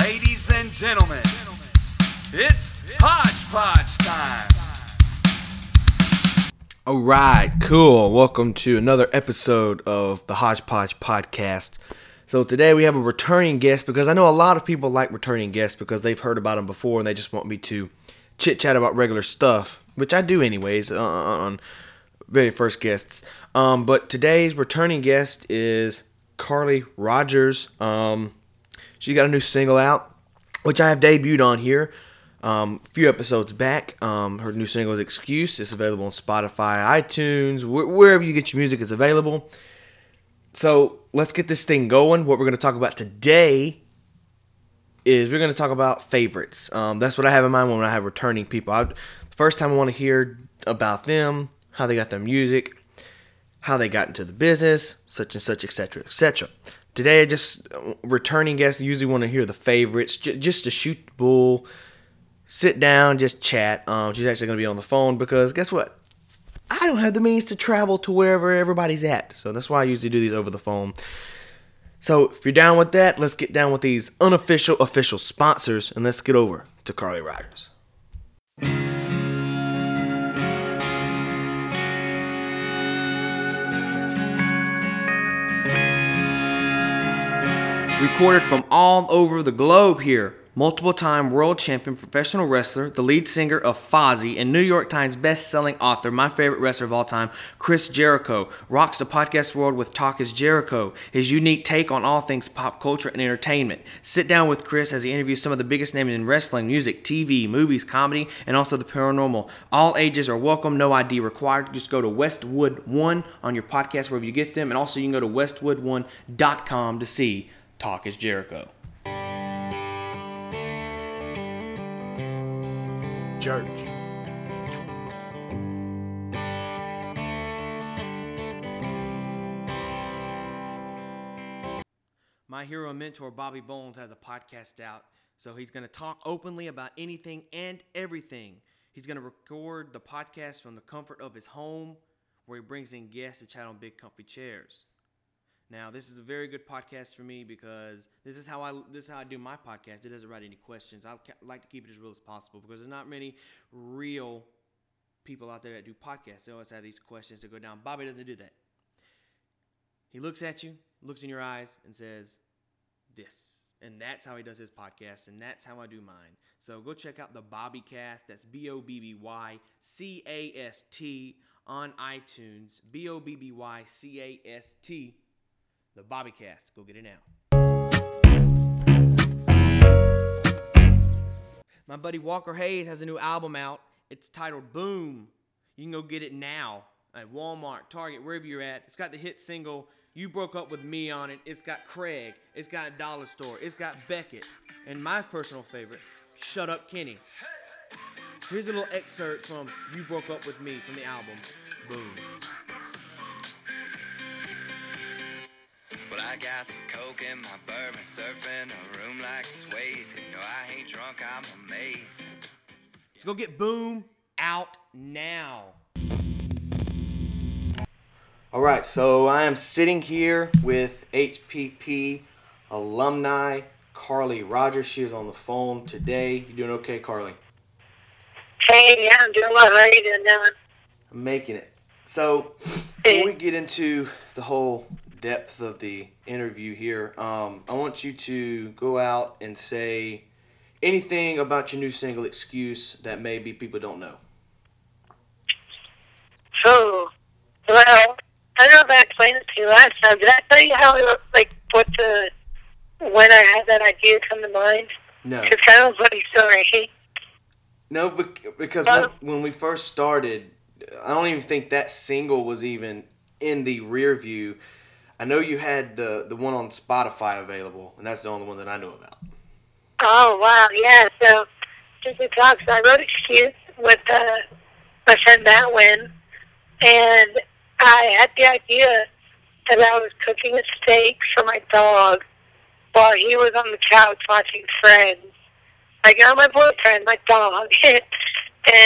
Ladies and gentlemen, it's Hodgepodge time. All right, cool. Welcome to another episode of the Hodgepodge Podcast. So today we have a returning guest because I know a lot of people like returning guests because they've heard about them before and they just want me to chit chat about regular stuff, which I do anyways uh, on very first guests. Um, but today's returning guest is Carly Rogers. Um, she got a new single out, which I have debuted on here um, a few episodes back. Um, her new single is Excuse. It's available on Spotify, iTunes, wh- wherever you get your music, it's available. So let's get this thing going. What we're going to talk about today is we're going to talk about favorites. Um, that's what I have in mind when I have returning people. I, first time I want to hear about them, how they got their music, how they got into the business, such and such, etc., etc. Today, I just returning guests usually want to hear the favorites, j- just to shoot the bull, sit down, just chat. Um, she's actually going to be on the phone because guess what? I don't have the means to travel to wherever everybody's at, so that's why I usually do these over the phone. So if you're down with that, let's get down with these unofficial official sponsors and let's get over to Carly Rogers. Recorded from all over the globe here. Multiple time world champion professional wrestler, the lead singer of Fozzy, and New York Times best-selling author, my favorite wrestler of all time, Chris Jericho, rocks the podcast world with Talk is Jericho, his unique take on all things pop culture and entertainment. Sit down with Chris as he interviews some of the biggest names in wrestling, music, TV, movies, comedy, and also the paranormal. All ages are welcome, no ID required. Just go to Westwood One on your podcast wherever you get them, and also you can go to westwood1.com to see Talk is Jericho. Church. My hero and mentor Bobby Bones has a podcast out, so he's going to talk openly about anything and everything. He's going to record the podcast from the comfort of his home, where he brings in guests to chat on big, comfy chairs. Now, this is a very good podcast for me because this is how I this is how I do my podcast. It doesn't write any questions. I like to keep it as real as possible because there's not many real people out there that do podcasts. They always have these questions that go down. Bobby doesn't do that. He looks at you, looks in your eyes, and says, "This." And that's how he does his podcast, and that's how I do mine. So go check out the Bobby Cast. That's B O B B Y C A S T on iTunes. B O B B Y C A S T. The Bobby Cast. Go get it now. My buddy Walker Hayes has a new album out. It's titled Boom. You can go get it now at Walmart, Target, wherever you're at. It's got the hit single You Broke Up With Me on it. It's got Craig. It's got Dollar Store. It's got Beckett. And my personal favorite, Shut Up Kenny. Here's a little excerpt from You Broke Up With Me from the album Boom. I got some coke in my bourbon, surfing a room like Swayze. No, I ain't drunk, I'm amazing. So go get Boom out now. All right, so I am sitting here with HPP alumni Carly Rogers. She is on the phone today. You doing okay, Carly? Hey, yeah, I'm doing well. How are you doing, Dylan? I'm making it. So before we get into the whole depth of the interview here, um, I want you to go out and say anything about your new single "Excuse" that maybe people don't know. So, well, I don't know if I explained it to you last time. Did I tell you how, it, like, what the, when I had that idea come to mind? No, It's kind of a funny story. no, because Oh. when, when we first started, I don't even think that single was even in the rear view. I know you had the the one on Spotify available, and that's the only one that I know about. Oh, wow, yeah. So, just to talk, so I wrote Excuse with uh, my friend Matt Wynn, and I had the idea that I was cooking a steak for my dog while he was on the couch watching Friends. Like, not my boyfriend, my dog. and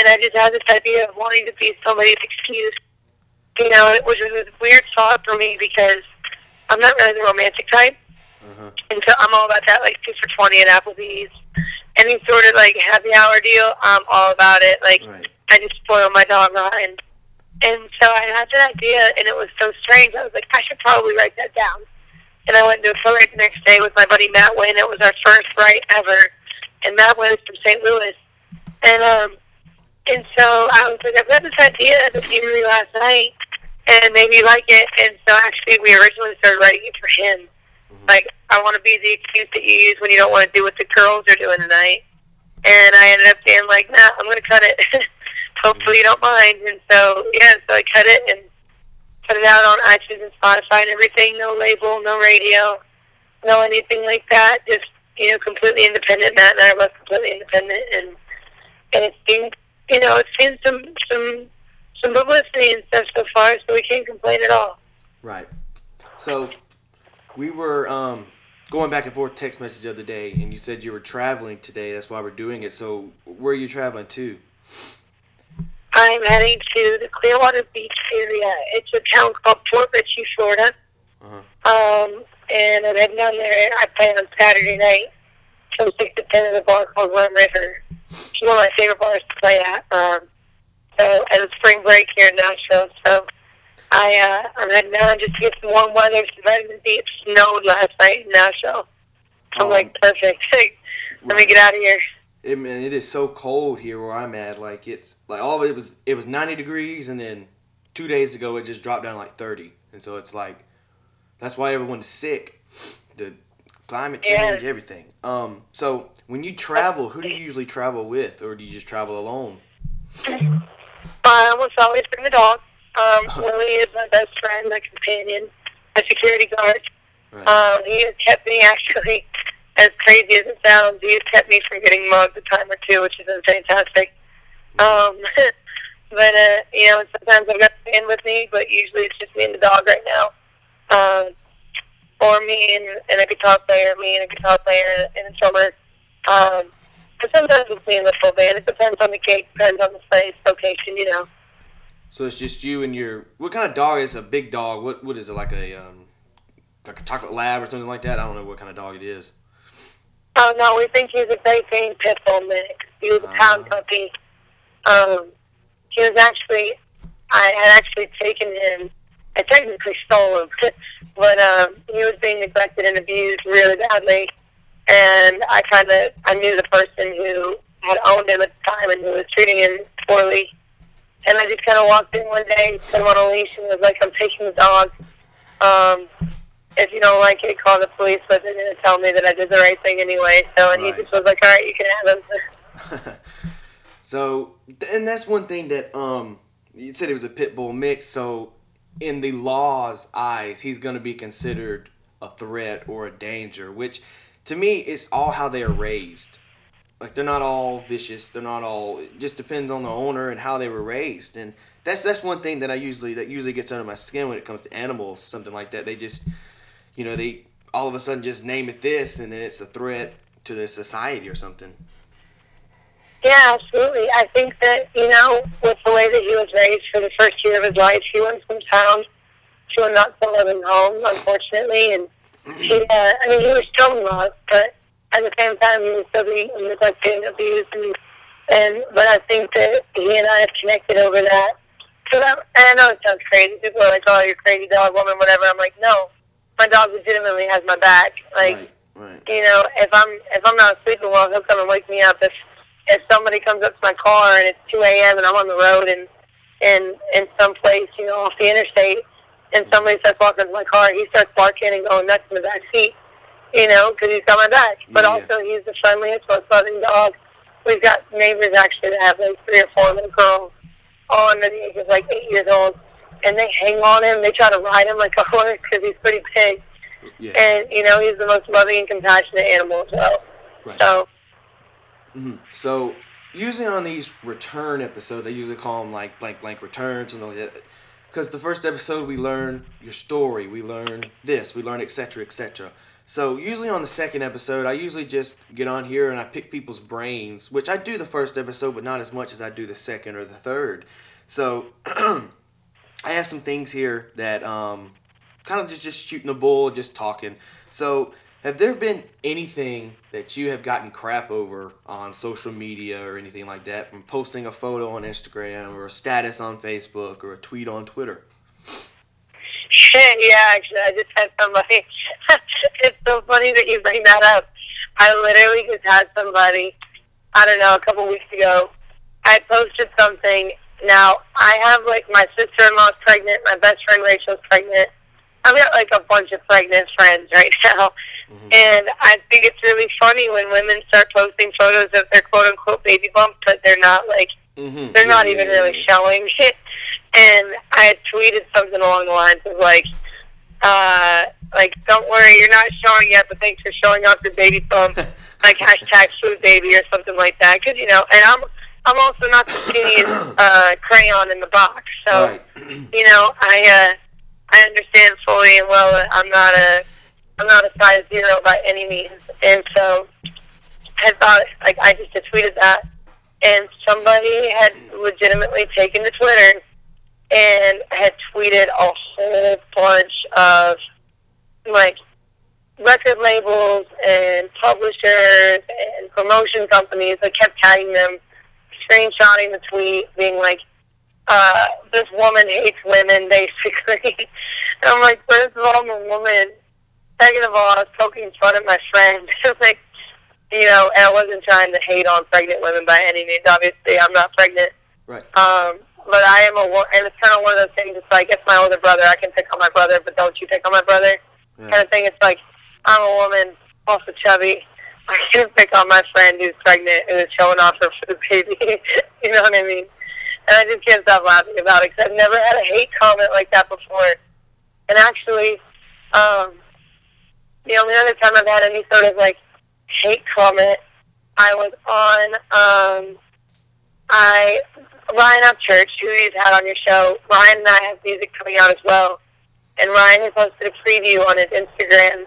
I just had this idea of wanting to be somebody's excuse. You know, it was a weird thought for me because I'm not really the romantic type. And so I'm all about that, like two for twenty at Applebee's. Any sort of like happy hour deal, I'm all about it. Like Right. I just spoil my dog Ryan. And so I had that idea, and it was so strange. I was like, I should probably write that down. And I went to a accelerate the next day with my buddy Matt Wynn. It was our first write ever, and Matt Wynn is from St. Louis. And um, and so I was like, I've got this idea at the scenery last night, and maybe like it. And so actually, we originally started writing it for him. Mm-hmm. Like, I want to be the excuse that you use when you don't want to do what the girls are doing tonight. And I ended up being like, nah, I'm going to cut it. Hopefully you don't mind. And so, yeah, so I cut it and put it out on iTunes and Spotify and everything. No label, no radio, no anything like that. Just, you know, completely independent. Matt and I are both completely independent. And, and it's been, you know, it's been some, some, some publicity and stuff so far, so we can't complain at all. Right. So we were um, going back and forth text message the other day, and you said you were traveling today. That's why we're doing it. So where are you traveling to? I'm heading to the Clearwater Beach area. It's a town called Port Richey, Florida. Uh-huh. Um, and I'm heading down there. I play on Saturday night from 6 to 10 at a bar called Rum River. It's one of my favorite bars to play at. Um, so, and it's spring break here in Nashville. So I, uh, I'm heading down just to get some warm weather. Some vitamin D. It snowed last night in Nashville. So I'm Oh. like, perfect. Let me get out of here. It, man, it is so cold here where I'm at. Like it's like all it was it was 90 degrees, and then two days ago it just dropped down like 30, and so it's like that's why everyone's sick. The climate Yeah. change, everything. Um, so when you travel, who do you usually travel with, or do you just travel alone? I almost always bring the dog. Um, Lily is my best friend, my companion, my security guard. Right. Um, he has kept me actually, as crazy as it sounds, he has kept me from getting mugged a time or two, which has been fantastic. Um, but uh, you know, sometimes I've got the fan with me, but usually it's just me and the dog right now. Um, or me and, and a guitar player, me and a guitar player and a drummer. Um, but sometimes it's me and the full band. It depends on the gig, depends on the place, location, you know. So it's just you and your. What kind of dog is a big dog? What what is it like a um, like a chocolate lab or something like that? I don't know what kind of dog it is. Oh no, we think he's a Great Dane pit bull mix. He was a pound Ah. puppy. Um, he was actually, I had actually taken him. I technically stole him, but um, he was being neglected and abused really badly. And I kind of, I knew the person who had owned him at the time and who was treating him poorly. And I just kind of walked in one day, put him on a leash, and was like, "I'm taking the dog. Um, if you don't like it, call the police." But they're going to tell me that I did the right thing anyway. So, and Right. he just was like, "All right, you can have him." so and that's one thing that um you said it was a pit bull mix. So in the law's eyes, he's going to be considered a threat or a danger. Which to me, it's all how they are raised. Like they're not all vicious. They're not all. It just depends on the owner and how they were raised. And that's that's one thing that I usually that usually gets under my skin when it comes to animals. Something like that. They just, you know, they all of a sudden just name it this, and then it's a threat to the society or something. Yeah, absolutely. I think that, you know, with the way that he was raised for the first year of his life, he went from town to a not so loving home, unfortunately. And he, uh, I mean, he was shown love, but at the same time, he was still being neglected and abused. And, and, but I think that he and I have connected over that. So that, and I know it sounds crazy. People are like, oh, you're crazy dog woman, whatever. I'm like, no, my dog legitimately has my back. Like, right, right. you know, if I'm if I'm not sleeping well, he'll come and wake me up. If if somebody comes up to my car and it's two a.m. and I'm on the road and and in some place, you know, off the interstate, and somebody starts walking to my car, he starts barking and going nuts in the back seat, you know, because he's got my back. But Yeah. also, he's the friendliest, most loving dog. We've got neighbors actually that have like three or four little girls, all under the age of like eight years old, and they hang on him. They try to ride him like a horse because he's pretty big, Yeah. and you know, he's the most loving and compassionate animal as well. Right. So. Mm-hmm. So usually on these return episodes, I usually call them like blank blank returns and all that. Because the first episode we learn your story, we learn this, we learn etc. etc. So usually on the second episode, I usually just get on here and I pick people's brains, which I do the first episode, but not as much as I do the second or the third. So I have some things here that um, kind of just just shooting the bull, just talking. So have there been anything that you have gotten crap over on social media or anything like that from posting a photo on Instagram or a status on Facebook or a tweet on Twitter? yeah, actually, I just had somebody. it's so funny that you bring that up. I literally just had somebody. I don't know, a couple weeks ago. I posted something. Now I have like my sister-in-law's pregnant. My best friend Rachel's pregnant. I've got like a bunch of pregnant friends right now. Mm-hmm. And I think it's really funny when women start posting photos of their quote unquote baby bump, but they're not like mm-hmm. they're yeah, not yeah, even yeah, really showing it. And I tweeted something along the lines of like, uh, like don't worry, you're not showing yet, but thanks for showing off your baby bump, like hashtag food baby or something like that. Because you know, and I'm I'm also not the skinniest uh, crayon in the box, so right. you know I uh, I understand fully and well that I'm not a I'm not a size zero by any means, and so I thought like I just tweeted that, and somebody had legitimately taken to Twitter and had tweeted a whole bunch of like record labels and publishers and promotion companies that kept tagging them, screenshotting the tweet, being like, uh, this woman hates women, basically. and I'm like, first of all, I'm a woman. Second of all, I was poking fun at my friend. like, you know, and I wasn't trying to hate on pregnant women by any means. Obviously, I'm not pregnant. Right. Um, but I am a and it's kind of one of those things. It's like it's my older brother. I can pick on my brother, but don't you pick on my brother? Yeah. Kind of thing. It's like I'm a woman, also chubby. I can pick on my friend who's pregnant and is showing off her baby. you know what I mean? And I just can't stop laughing about it because I've never had a hate comment like that before. And actually, um, the only other time I've had any sort of like hate comment, I was on. Um, I Ryan Upchurch, who you've had on your show, Ryan and I have music coming out as well. And Ryan has posted a preview on his Instagram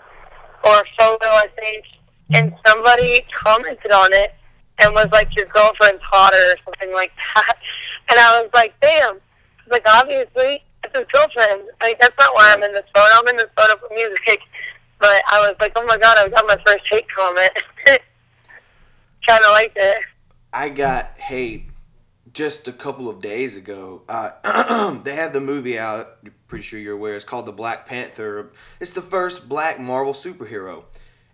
or a photo, I think, and somebody commented on it and was like, your girlfriend's hotter or something like that. And I was like, damn. Like, obviously, it's his girlfriend. Like, that's not why I'm in this photo. I'm in this photo for music. But I was like, oh my god, I got my first hate comment. kind of liked it. I got hate just a couple of days ago. Uh, they have the movie out. Pretty sure you're aware. It's called The Black Panther. It's the first Black Marvel superhero,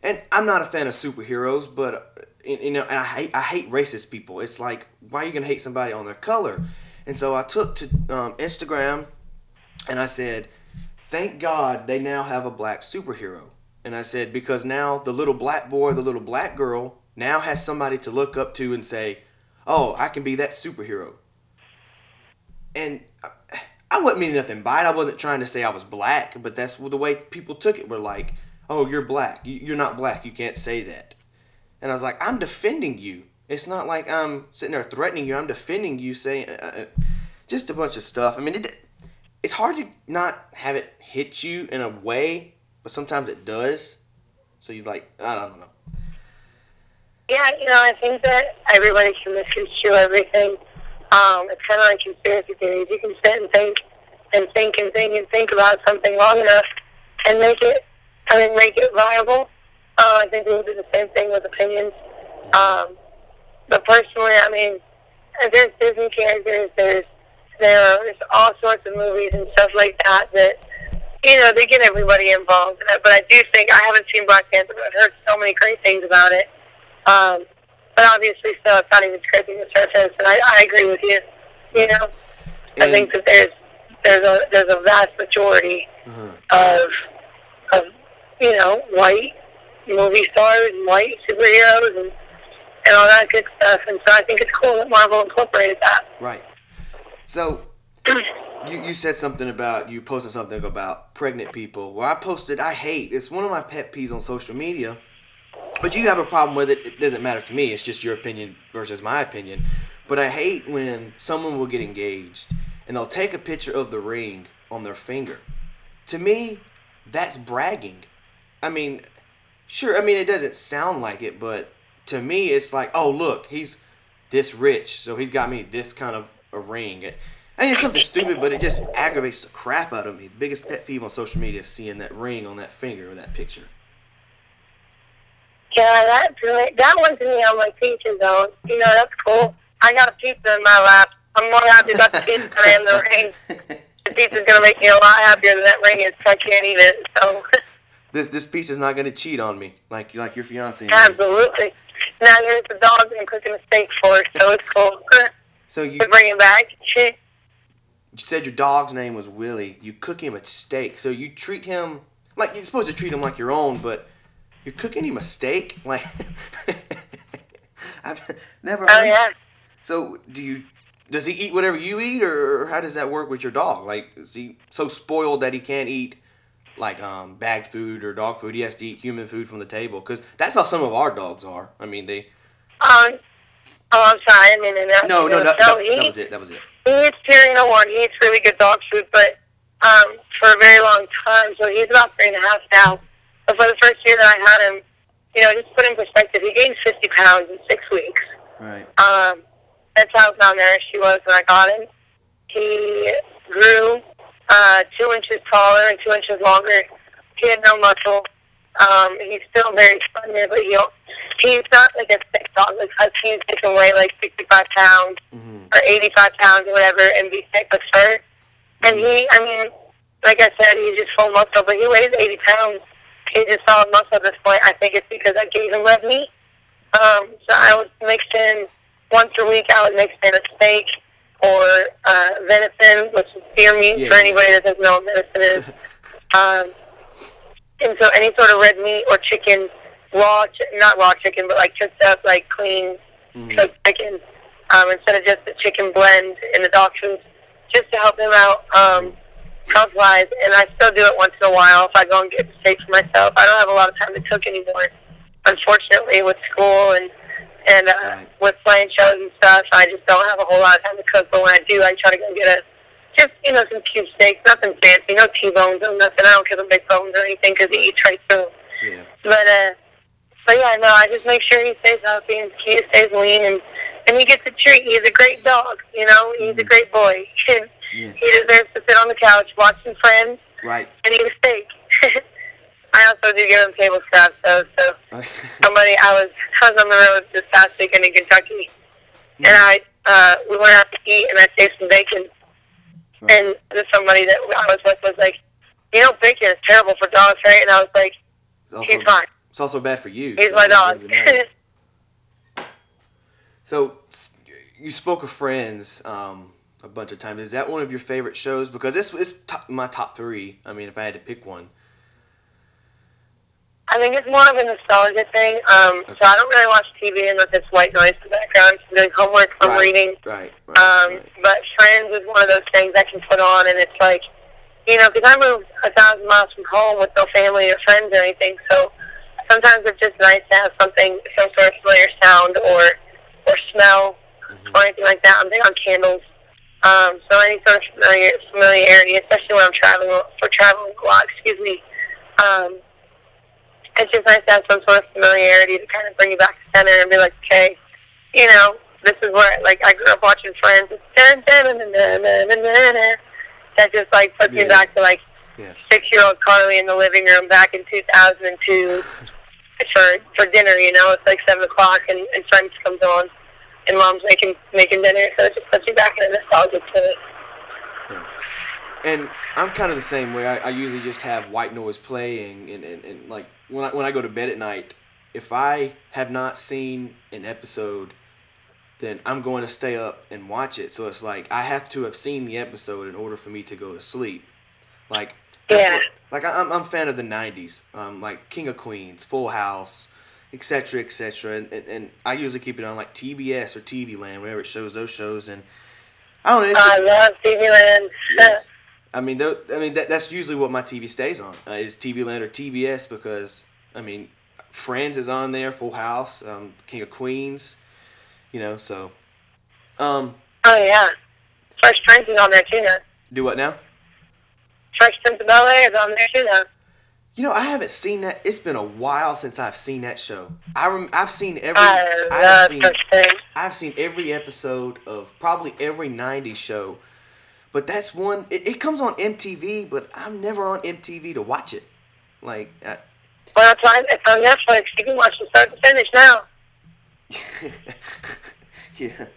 and I'm not a fan of superheroes, but uh, you know, and I hate I hate racist people. It's like why are you gonna hate somebody on their color? And so I took to um, Instagram, and I said, "Thank God they now have a black superhero." And I said because now the little black boy, the little black girl, now has somebody to look up to and say oh, I can be that superhero. And I wasn't meaning nothing by it. I wasn't trying to say I was black, but that's the way people took it. Were like, oh, you're black. You're not black. You can't say that. And I was like, I'm defending you. It's not like I'm sitting there threatening you. I'm defending you, saying uh, uh just a bunch of stuff. I mean, it, it's hard to not have it hit you in a way, but sometimes it does. So you like, I don't know. Yeah, you know, I think that everybody can misconstrue everything. Um, it's kind of like conspiracy theories. You can sit and think and think and think and think about something long enough and make it, I mean, make it viable. Uh, I think we will do the same thing with opinions. Um, but personally, I mean, there's Disney characters, there's there's all sorts of movies and stuff like that that you know they get everybody involved. But I do think I haven't seen Black Panther, but I've heard so many great things about it. Um, but obviously, still, it's not even scraping the surface. And I, I agree with you. You know, and I think that there's there's a there's a vast majority uh-huh. of of you know white movie stars and white superheroes and and all that good stuff. And so I think it's cool that Marvel incorporated that. Right. So you, you said something about you posted something about pregnant people. Well, I posted I hate. It's one of my pet peeves on social media but you have a problem with it. It doesn't matter to me. It's just your opinion versus my opinion. But I hate when someone will get engaged and they'll take a picture of the ring on their finger. To me, that's bragging. I mean, sure, I mean, it doesn't sound like it, but to me, it's like, oh, look, he's this rich, so he's got me this kind of a ring. I mean, it's something stupid, but it just aggravates the crap out of me. The biggest pet peeve on social media is seeing that ring on that finger or that picture. Yeah, that's really, that one's me on my pizza zone. You know, that's cool. I got a pizza in my lap. I'm more happy about the pizza than the ring. The pizza's gonna make me a lot happier than that ring is, so I can't eat it. So, This this piece is not gonna cheat on me like like your fiance. absolutely. Now there's the dog I'm cooking a steak for, so it's cool. So you to bring it back. Shit. you said your dog's name was Willie. You cook him a steak. So you treat him like you're supposed to treat him like your own, but you're cooking him a steak. Like I've never. Oh heard- yeah. So do you? Does he eat whatever you eat, or how does that work with your dog? Like, is he so spoiled that he can't eat like um, bagged food or dog food? He has to eat human food from the table because that's how some of our dogs are. I mean, they. Um. Oh, I'm sorry. I mean to No, no, no, so no he, that was it. That was it. he eats Purina One. He eats really good dog food, but um, for a very long time. So he's about three and a half now. But for the first year that I had him, you know, just put in perspective, he gained 50 pounds in six weeks. Right. Um, that's how malnourished he was when I got him. He grew uh, two inches taller and two inches longer. He had no muscle. Um, he's still very slender, but he, he's not like a thick dog. Like Huskies, he can weigh like 65 pounds or 85 pounds or whatever and be thick with fur. And he, I mean, like I said, he's just full muscle, but he weighs 80 pounds. He's just solid muscle at this point. I think it's because I gave him red meat. Um, so I would mix in once a week. I would mix in a steak or uh, venison, which is deer meat Yeah. for anybody that doesn't know what venison is. Um, and so any sort of red meat or chicken, raw, chi- not raw chicken, but like cooked up, like clean cooked chicken, um, instead of just the chicken blend in the dog food, just to help him out um, health wise. And I still do it once in a while if I go and get steak for myself. I don't have a lot of time to cook anymore, unfortunately, with school and and uh, Right. with playing shows and stuff. I just don't have a whole lot of time to cook. But when I do, I try to go get a just you know some cube steaks, nothing fancy, no T-bones or nothing. I don't give him big bones or anything because he eats right through. Yeah. But uh, but yeah, no, I just make sure he stays healthy and he stays lean and and he gets a treat. He's a great dog, you know. He's a great boy. Yeah. He deserves to sit on the couch watching Friends Right. and eat a steak. I also do give him table scraps though. So somebody, I was I was on the road this past weekend in Kentucky, and I uh, we went out to eat and I saved some bacon. And there's somebody that I was with was like, you know, bacon is terrible for dogs, right? And I was like, It's also, he's fine. It's also bad for you. He's so my dog. does it matter? So you spoke of Friends um, a bunch of times. Is that one of your favorite shows? Because this is top, my top three. I mean, if I had to pick one. I think it's more of a nostalgia thing. Um, so I don't really watch TV unless it's white noise in the background. I'm doing homework, I'm right, reading. Right. Right. Um, right. but Friends is one of those things I can put on, and it's like, you know, because I moved a thousand miles from home with no family or friends or anything, so sometimes it's just nice to have something, some sort of familiar sound or or smell or anything like that. I'm big on candles. Um, so any sort of familiar, familiarity, especially when I'm traveling, for traveling a lot, excuse me, um, it's just nice to have some sort of familiarity to kind of bring you back to center and be like, okay, you know, this is where like I grew up watching Friends. That just like puts yeah. me back to like yeah. six year old Carly in the living room back in 2002 for for dinner. You know, it's like seven o'clock and, and Friends comes on and mom's making making dinner, so it just puts you back in a nostalgic to it. And I'm kind of the same way. I, I usually just have white noise playing and, and, and like when I, when I go to bed at night, if I have not seen an episode, then I'm going to stay up and watch it. So it's like I have to have seen the episode in order for me to go to sleep. Like Yeah. what- like I- I'm I'm a fan of the '90s, um, like King of Queens, Full House, etc. etc. And, and and I usually keep it on like TBS or TV Land, whenever it shows those shows, and I don't know. I love TV Land. Yes. I mean, I mean that, that's usually what my TV stays on uh, is TV Land or TBS because I mean, Friends is on there, Full House, um, King of Queens, you know. So, um, oh, yeah. Fresh Prince is on there, too, now. do what now? Fresh Prince of Bel-Air is on there, too, now. You know, I haven't seen that. It's been a while since I've seen that show. I rem- I've seen every. I I've love seen. Fresh Prince. I've seen every episode of probably every '90s show, but that's one. It, it comes on MTV, but I'm never on MTV to watch it. Like, I, Well, it's on, it's on Netflix. You can watch it start to finish now. yeah.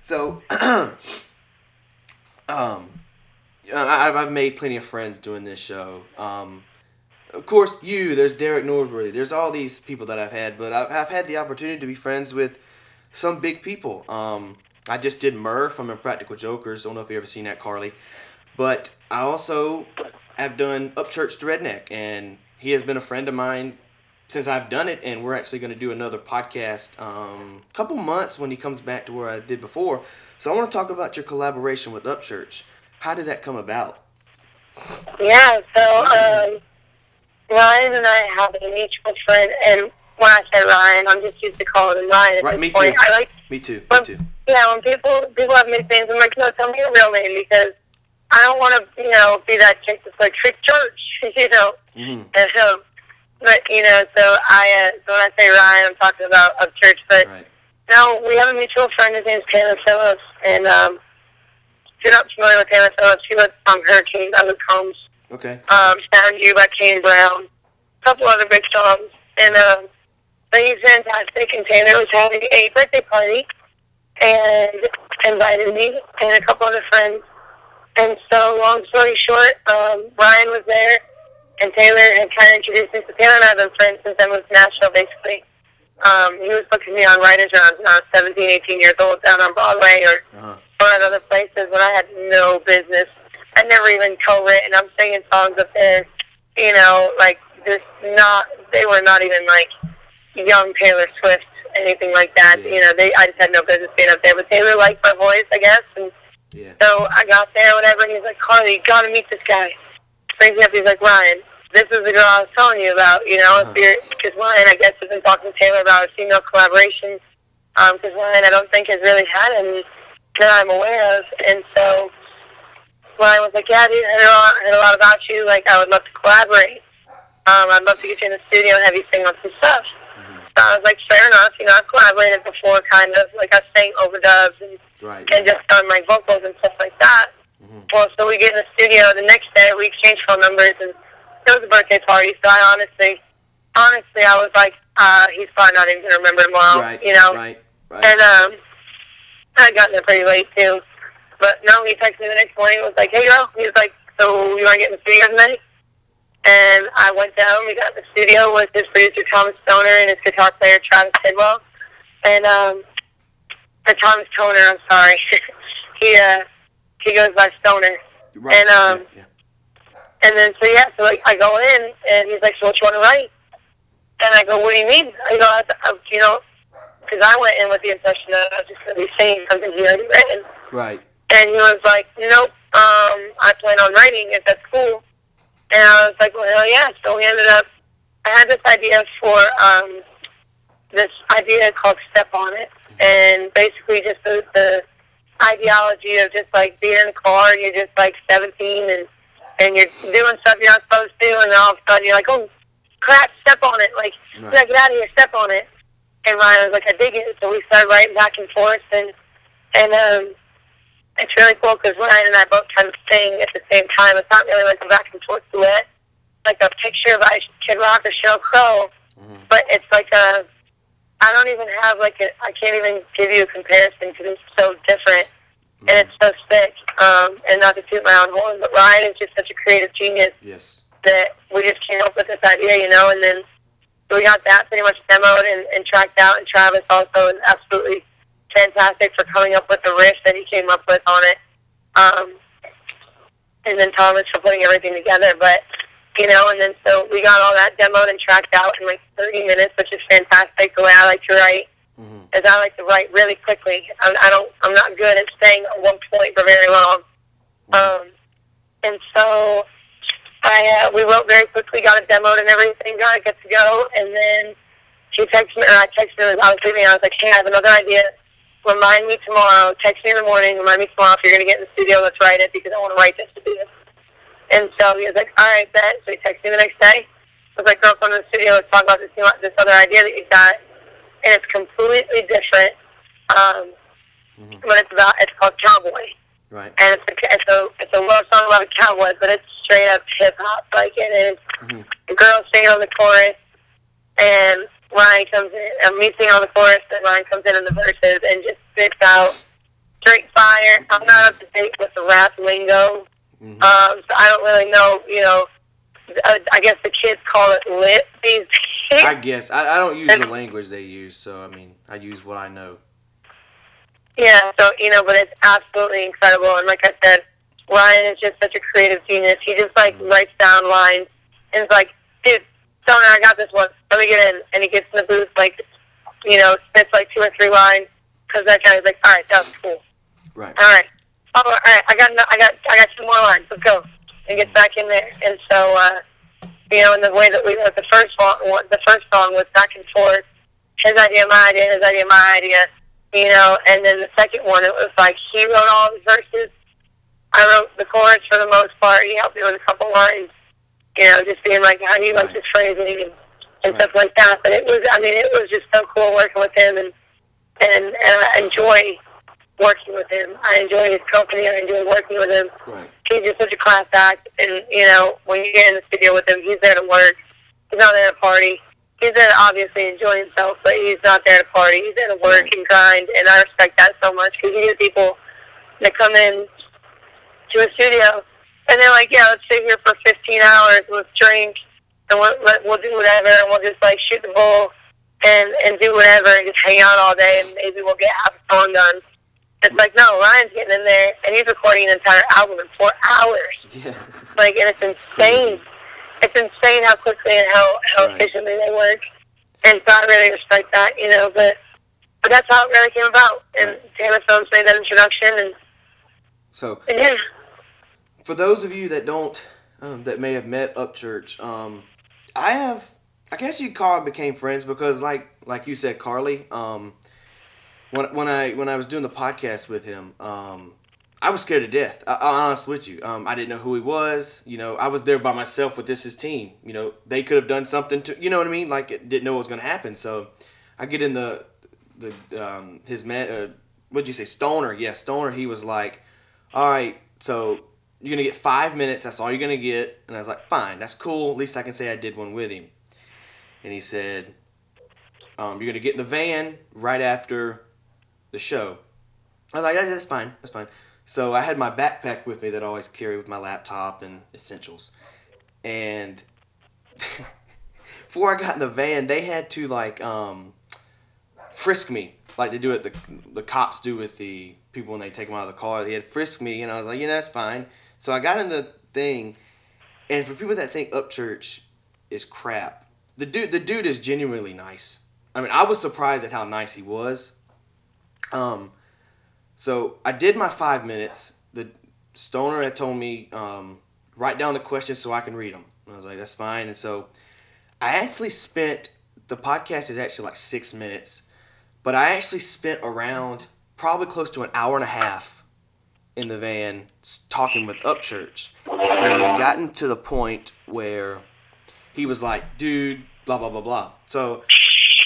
So, um, I, I've made plenty of friends doing this show. Um, of course, you. There's Derek Norsworthy. There's all these people that I've had, but I've, I've had the opportunity to be friends with some big people. Um, I just did Murr from Impractical Jokers. Don't know if you ever seen that, Carly. But I also have done Upchurch Redneck, and he has been a friend of mine since I've done it, and we're actually going to do another podcast um, a couple months when he comes back to where I did before. So I want to talk about your collaboration with Upchurch. How did that come about? Yeah, so um, Ryan and I have a mutual friend, and when I say Ryan, I'm just used to calling him Ryan at Right, this me point. too. I like Me too. Me too. yeah, when people people have nicknames, I'm like, no, tell me your real name because I don't want to, you know, be that chick that's like trick church, you know. hmm And so, but you know, so I uh, so when I say Ryan, I'm talking about Upchurch, but Right. no, we have a mutual friend. His name's Taylor Phillips, and um, if you're not familiar with Taylor Phillips, he was on Hurricane by Luke Combs, Okay. um, Found You by Kane Brown, a couple other big songs, and um, but he's fantastic. And Taylor was having a birthday party, and invited me and a couple other friends. And so, long story short, um, Ryan was there, and Taylor had kind of introduced me. So Taylor and I have been friends since I moved to Nashville, basically. Um, he was booking me on writers I was 17, 18 years old down on Broadway or, Uh-huh. or at other places when I had no business. I never even co-written. I'm singing songs up there, you know, like just not, they were not even like young Taylor Swift, anything like that. Yeah. You know, they, I just had no business being up there. But Taylor liked my voice, I guess, and Yeah. so I got there, whatever, and he's like, Carly, you gotta meet this guy. Brings me up, he's like, Ryan, this is the girl I was telling you about, you know, Uh-huh. if you're, because Ryan, I guess, has been talking to Taylor about a female collaboration, um, because Ryan, I don't think has really had any that I'm aware of, and so Ryan was like, yeah, dude, I heard a lot, heard a lot about you, like, I would love to collaborate. Um, I'd love to get you in the studio and have you sing on some stuff. So I was like, fair enough, you know, I've collaborated before, kind of, like, I sang overdubs and Right. and just on my vocals and stuff like that. Well, so we get in the studio the next day. We exchange phone numbers, and it was a birthday party. So I honestly, honestly, I was like, uh, he's probably not even gonna remember tomorrow, Right. you know. Right. Right. And um, I got there pretty late too. But no, he texted me the next morning. Was like, hey girl, he was like, so you want to get in the studio tonight? And I went down. We got in the studio with his producer Thomas Stoner and his guitar player Travis Tidwell. And um, or Thomas Toner, I'm sorry. he uh, he goes by Stoner. right. and, um, yeah. And then so yeah, so like I go in and he's like, so what you want to write? And I go, what do you mean? I go, I, I, you know, because I went in with the impression that I was just going to be saying something he already written. Right. And he was like, nope, um, I plan on writing it at school. And I was like, well, hell yeah. So we ended up, I had this idea for um, this idea called Step On It. And basically just the, the ideology of just like being in a car and you're just like 17 and, and you're doing stuff you're not supposed to and all of a sudden you're like, oh, crap, step on it. Like, Right. yeah, get out of here, step on it. And Ryan was like, I dig it. So we started writing back and forth and, and, um, it's really cool because Ryan and I both kind of sing at the same time. It's not really like a back and forth duet, like a picture of I Kid Rock or Sheryl Crow, but it's like a. I don't even have like a. I can't even give you a comparison because it's so different and it's so sick. Um, and not to toot my own horn, but Ryan is just such a creative genius Yes. that we just came up with this idea, you know, and then we got that pretty much demoed and, and tracked out, and Travis also is absolutely fantastic for coming up with the riff that he came up with on it. Um, and then Thomas for putting everything together, but, you know, and then so we got all that demoed and tracked out in like 30 minutes, which is fantastic, the way I like to write. Mhm. Is I like to write really quickly. I, I don't. I'm not good at staying at one point for very long. Um, and so I uh, we wrote very quickly, got it demoed and everything, got it good to go, and then she texted me, or I texted her as I was leaving. I was like, hey, I have another idea. Remind me tomorrow. Text me in the morning. Remind me tomorrow if you're going to get in the studio. Let's write it because I want to write this to do this. And so he was like, all right, bet. So he texted me the next day. I was like, girl, come to the studio. Let's talk about this, new- this other idea that you got. And it's completely different. Um, But it's about, it's called Cowboy Right. and it's a, it's a it's a love song about a cowboy, but it's straight up hip hop. Like it is Mhm. the girls singing on the chorus, and Ryan comes in, uh, me singing on the chorus, and Ryan comes in in the verses and just spits out straight fire. I'm not up to date with the rap lingo, Mhm. um, so I don't really know. You know, uh, I guess the kids call it lit these days. I guess I, I don't use the language they use, so I mean I use what I know. Yeah, so you know, but it's absolutely incredible. And like I said, Ryan is just such a creative genius. He just like writes down lines and it's like, dude, Stoner, I got this one. Let me get in. And he gets in the booth, like, you know, spits like two or three lines. Because that guy's like, all right, that was cool. Right. All right, oh, all right, I got, I got, I got two more lines. Let's go. And gets back in there. And so, uh, you know, in the way that we, like the first song, the first song was back and forth. His idea, my idea, his idea, my idea you know, and then the second one, it was like he wrote all the verses. I wrote the chorus for the most part. He helped me with a couple lines, you know, just being like how he likes his phrasing and, and stuff like that. But it was, I mean, it was just so cool working with him, and and and I enjoy working with him. I enjoy his company. I enjoy working with him. Right. He's just such a class act, and you know, when you get in the studio with him, he's there to work. He's not there to party he's there to obviously enjoy himself, but he's not there to party. He's there to work Right. and grind, and I respect that so much because you get people that come in to a studio and they're like, "Yeah, let's sit here for 15 hours, let's drink, and we'll, we'll do whatever, and we'll just like shoot the bull and and do whatever and just hang out all day, and maybe we'll get half a song done." It's like, no, Ryan's getting in there and he's recording an entire album in four hours Yeah. like and it's insane. It's insane how quickly and how how Right. efficiently they work, and so I really respect that, you know. But but that's how it really came about. And Right. Taylor Phillips made that introduction, and, so and yeah, for those of you that don't um, that may have met Upchurch, um, I have I guess you'd call it became friends because like like you said, Carly, um, when when I when I was doing the podcast with him, um, I was scared to death. I, I'm honest with you. Um, I didn't know who he was. You know, I was there by myself with this his team. You know, they could have done something to you know what I mean. Like it didn't know what was going to happen. So I get in the the um, his man. Uh, what'd you say, Stoner? Yeah, Stoner. He was like, all right, so you're gonna get five minutes. That's all you're gonna get. And I was like, fine, that's cool. At least I can say I did one with him. And he said, um, you're gonna get in the van right after the show. I was like, "Yeah, that's fine, that's fine. So I had my backpack with me that I always carry with my laptop and essentials. And before I got in the van, they had to like um, frisk me, like they do it. The the cops do with the people when they take them out of the car. They had frisk me, and I was like, yeah, that's fine. So I got in the thing, and for people that think Upchurch is crap, the dude the dude is genuinely nice. I mean, I was surprised at how nice he was. Um, so I did my five minutes. The stoner had told me um, write down the questions so I can read them. And I was like, that's fine. And so I actually spent the podcast is actually like six minutes, but I actually spent around probably close to an hour and a half in the van talking with Upchurch. And we gotten to the point where he was like, dude, blah, blah, blah, blah. So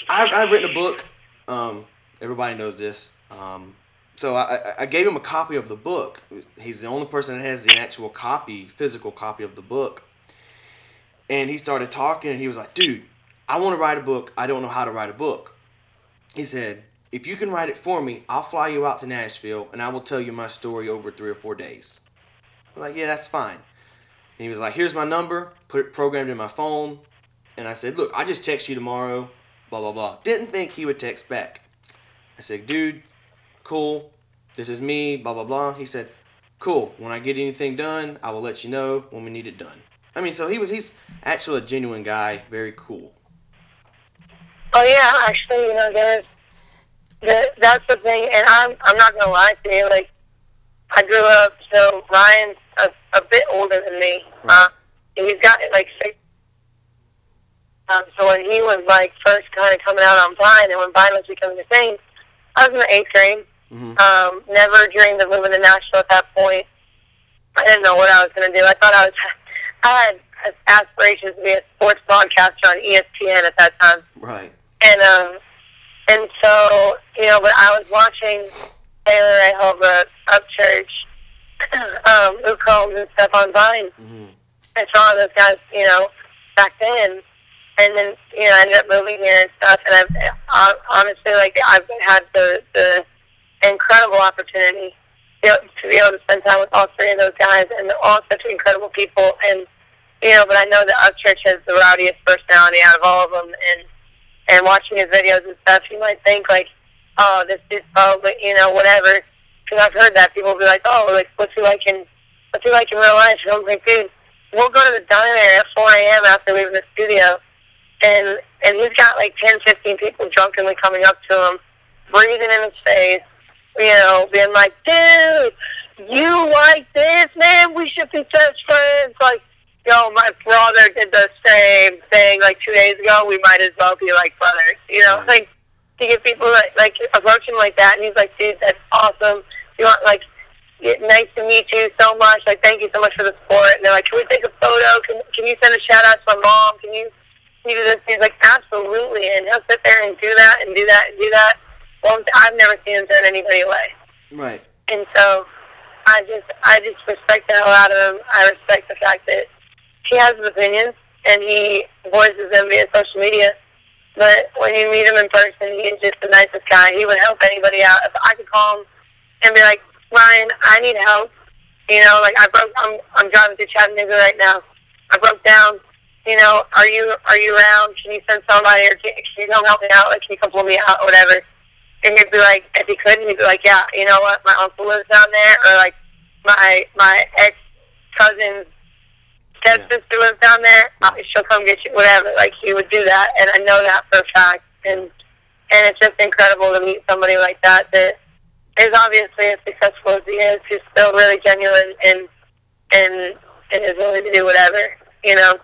I've, I've written a book. Um, everybody knows this. Um, so I, I- gave him a copy of the book. He's the only person that has the actual copy, physical copy of the book. And he started talking, and he was like, dude, I want to write a book. I don't know how to write a book. He said, if you can write it for me, I'll fly you out to Nashville, and I will tell you my story over three or four days. I'm like, yeah, that's fine. And he was like, here's my number, put it programmed in my phone. And I said, look, I just text you tomorrow, blah, blah, blah. Didn't think he would text back. I said, dude, cool. This is me, blah, blah, blah. He said, cool. When I get anything done, I will let you know when we need it done. I mean, so he was, he's actually a genuine guy, very cool. oh yeah, actually, you know, there's the, that's the thing, and I'm I'm not gonna lie to you, like I grew up, so Ryan's a, a bit older than me. Uh, and he's got like six. Um, so when he was like first kind of coming out on Vine, and when Vine was becoming a thing, I was in the eighth grade. Mhm. Um, never dreamed of moving to Nashville at that point. I didn't know what I was going to do. I thought I was. I had aspirations to be a sports broadcaster on ESPN at that time Right. and um, and so you know, but I was watching Taylor Ehelba, Upchurch, um, Luke Combs, and stuff on Vine, hmm and saw those guys, you know, back then, and then you know I ended up moving here and stuff. And I've uh, honestly like I've had the the incredible opportunity you know, to be able to spend time with all three of those guys, and they're all such incredible people. And you know, but I know that our church has the rowdiest personality out of all of them, and and watching his videos and stuff, you might think like, oh, this dude's probably you know whatever. Because I've heard that people be like, oh, like what's he like in what's he like in real life? And I'm like, dude, we'll go to the diner at 4 a.m. after leaving the studio, and and he's got like 10, 15 people drunkenly coming up to him, breathing in his face, you know, being like, dude, you like this, man? We should be best friends. Like, yo, my brother did the same thing like two days ago. We might as well be like brothers, you know? Right. Like, to get people like, like approach him like that, and he's like, dude, that's awesome. You want like, nice to meet you so much. Like, thank you so much for the support. And they're like, can we take a photo? Can Can you send a shout out to my mom? Can you? Can you do this? He's like, absolutely. And he'll sit there and do that and do that and do that. Well, I've never seen him turn anybody away. Right. And so I just I just respect the hell out of him. I respect the fact that he has his opinions and he voices them via social media. But when you meet him in person, he's just the nicest guy. He would help anybody out. If I could call him and be like, Ryan, I need help. You know, like I broke. I'm I'm driving through Chattanooga right now. I broke down. You know, are you are you around? Can you send somebody or can, can you come help me out? Like, can you come pull me out or whatever? and he'd be like, if he couldn't, he'd be like, yeah, you know what, my uncle lives down there, or like my my ex cousin's stepsister lives down there. Uh, she'll come get you, whatever. Like he would do that, and I know that for a fact. And and it's just incredible to meet somebody like that that is obviously as successful as he is, who's still really genuine and and and is willing to do whatever, you know.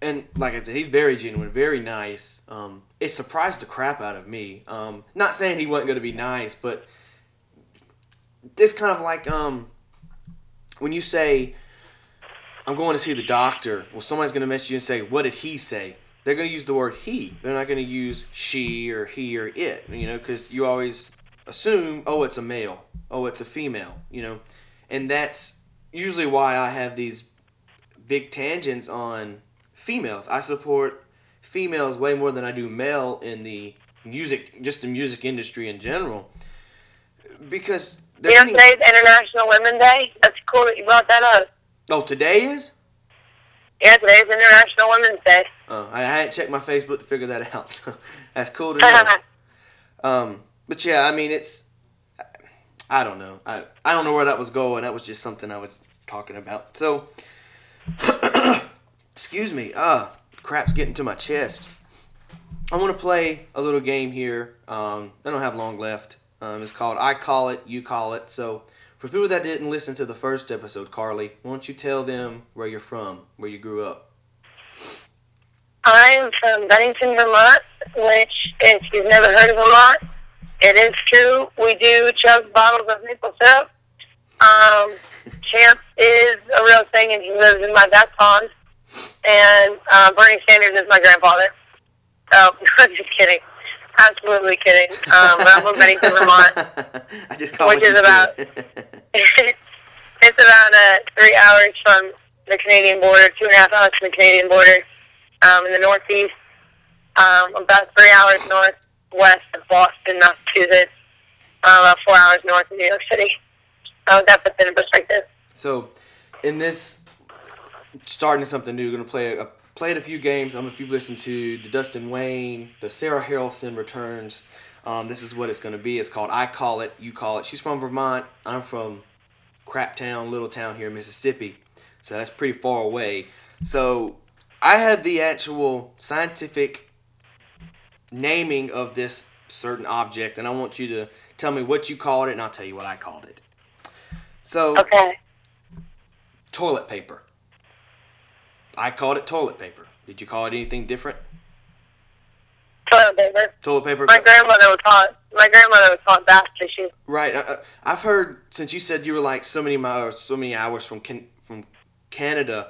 and like I said, he's very genuine, very nice. Um, it surprised the crap out of me. Um, not saying he wasn't going to be nice, but this kind of like um, when you say, "I'm going to see the doctor," well, somebody's going to message you and say, "What did he say?" They're going to use the word "he." They're not going to use "she" or "he" or "it." You know, because you always assume, "Oh, it's a male," "Oh, it's a female." You know, and that's usually why I have these big tangents on females. I support females way more than I do male in the music, just the music industry in general, because You know, today's International Women's Day. That's cool that you brought that up. Oh today is. Yeah, today's International Women's Day. Uh, I hadn't checked my Facebook to figure that out, so that's cool to know. Um, but yeah, I mean, it's. I don't know. I I don't know where that was going. That was just something I was talking about. So, excuse me. Ah, crap's getting to my chest. I want to play a little game here. Um, I don't have long left. Um, it's called I Call It, You Call It. So, for people that didn't listen to the first episode, Carly, why don't you tell them where you're from, where you grew up? I'm from Bennington, Vermont, which, if you've never heard of Vermont, it is true. We do chug bottles of maple syrup. Um, Champ is a real thing, and he lives in my back pond. And uh, Bernie Sanders is my grandfather. So, I'm just kidding. Absolutely kidding. Um, but I'm from Bennington, Vermont. I just called Which what you is about- it's about uh, three hours from the Canadian border, two and a half hours from the Canadian border, um, in the northeast, um, about three hours northwest of Boston, Massachusetts, uh, about four hours north of New York City. Uh, that puts it in perspective. So, in this starting something new, you're gonna play a, played a few games. Don't if you've listened to the Dustin Wayne, the Sarah Harrelson returns. Um, this is what it's gonna be. It's called I Call It, You Call It. She's from Vermont. I'm from crap town, little town here in Mississippi. So that's pretty far away. So I have the actual scientific naming of this certain object, and I want you to tell me what you called it, and I'll tell you what I called it. So Okay. toilet paper. I called it toilet paper. Did you call it anything different? Toilet paper. Toilet paper. My grandmother was called. My grandmother was called bath tissue. Right. Uh, uh, I've heard since you said you were like so many miles, so many hours from can, from Canada.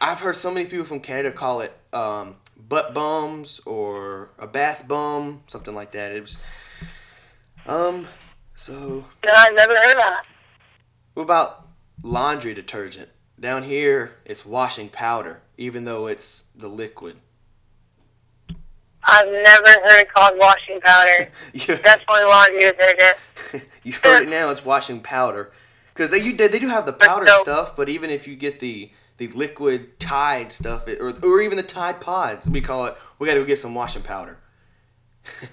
I've heard so many people from Canada call it um, butt bums or a bath bum, something like that. It was. Um. So No, I've never heard of that. what about laundry detergent? Down here, it's washing powder. even though it's the liquid. I've never heard it called washing powder. You- Definitely laundry detergent. You've heard it now. It's washing powder because they you, they do have the powder stuff, but even if you get the the liquid Tide stuff, it, or or even the Tide pods, we call it. We got to go get some washing powder.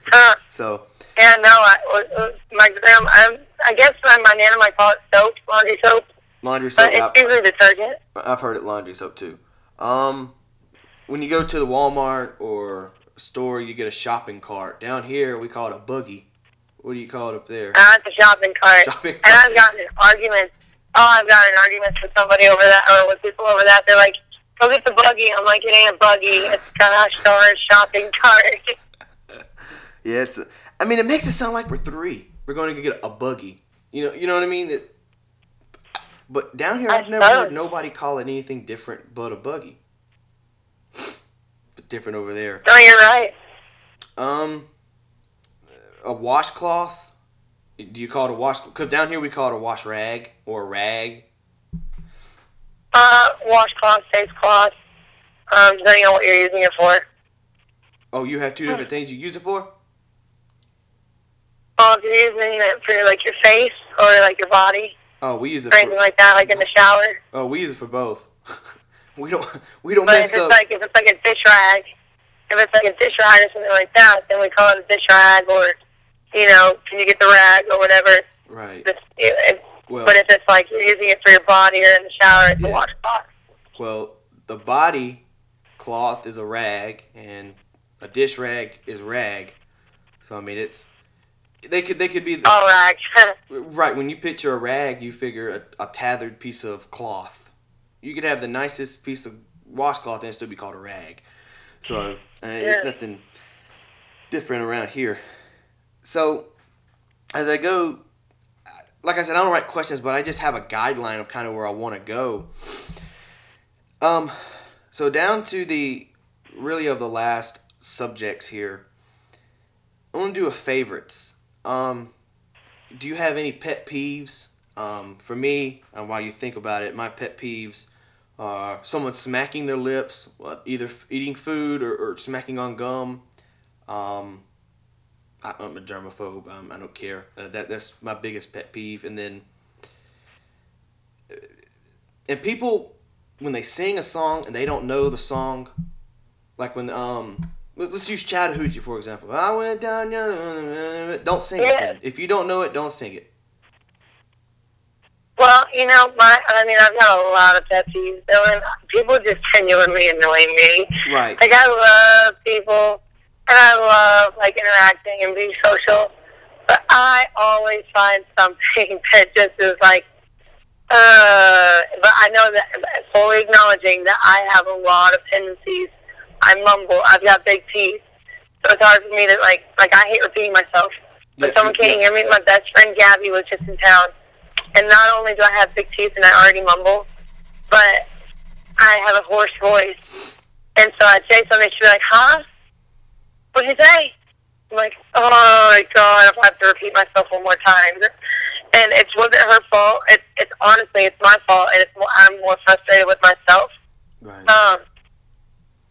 Huh. So Yeah, no, I, uh, uh, my grandma, I, I guess my, my nana might call it soap, laundry soap, laundry soap. but it's usually detergent. I've heard it laundry soap too. Um, when you go to the Walmart or store, you get a shopping cart. Down here, we call it a buggy. What do you call it up there? Uh, it's a shopping cart. Shopping And cart. I've gotten arguments. Oh, I've gotten arguments with somebody over that, or with people over that. They're like, go get the buggy. I'm like, it ain't a buggy. It's gosh darn shopping cart. Yeah, it's. I mean, it makes it sound like we're three. We're going to get a buggy. You know, you know what I mean? It, but down here, I've never heard nobody call it anything different but a buggy. But different over there. no, you're right. Um, a washcloth. Do you call it a wash? Because down here we call it a wash rag or a rag. Uh, washcloth, face cloth, um, depending on what you're using it for. Oh, you have two different things you use it for. Well, if you're using it for like your face or like your body Oh, we use it or anything like that, like in the shower. Oh, we use it for both. we don't. We don't But if mess it's up. like if it's like a dish rag, if it's like a dish rag or something like that, then we call it a dish rag, or you know, can you get the rag or whatever. right. This, it, Well. but if it's like you're using it for your body or in the shower, it's Yeah. a washcloth. Well, the body cloth is a rag, and a dish rag is rag. So I mean, it's they could they could be All rag. right when you picture a rag, you figure a, a tethered piece of cloth. You could have the nicest piece of washcloth and still be called a rag. So uh, Yeah. nothing different around here. So as I go, like I said, I don't write questions, but I just have a guideline of kind of where I want to go. Um, so down to the really of the last subjects here. I want to do a favorites. Um, do you have any pet peeves? Um, for me, and while you think about it, my pet peeves are someone smacking their lips, uh, either eating food or, or smacking on gum. Um, I, I'm a germaphobe. Um, I don't care. Uh, that that's my biggest pet peeve. And then, uh, and people when they sing a song and they don't know the song, like when um. Let's use Chattahoochee for example. I went down, yonder, don't sing it. Then. If you don't know it, don't sing it. well, you know, my I mean, I've got a lot of pet peeves. Dylan. People just genuinely annoy me. Right. Like I love people, and I love like interacting and being social, but I always find something that just is like. Uh, but I know that fully acknowledging that I have a lot of tendencies. I mumble. I've got big teeth, so it's hard for me to like. Like I hate repeating myself. But Yeah, someone yeah. can't hear me. My best friend Gabby was just in town, and not only do I have big teeth and I already mumble, but I have a hoarse voice. And so I'd say something, she'd be like, huh? What'd you say? I'm like, oh my god, if I have to repeat myself one more time. And it wasn't her fault. It, it's honestly, it's my fault, and it's I'm more frustrated with myself. Right. Um,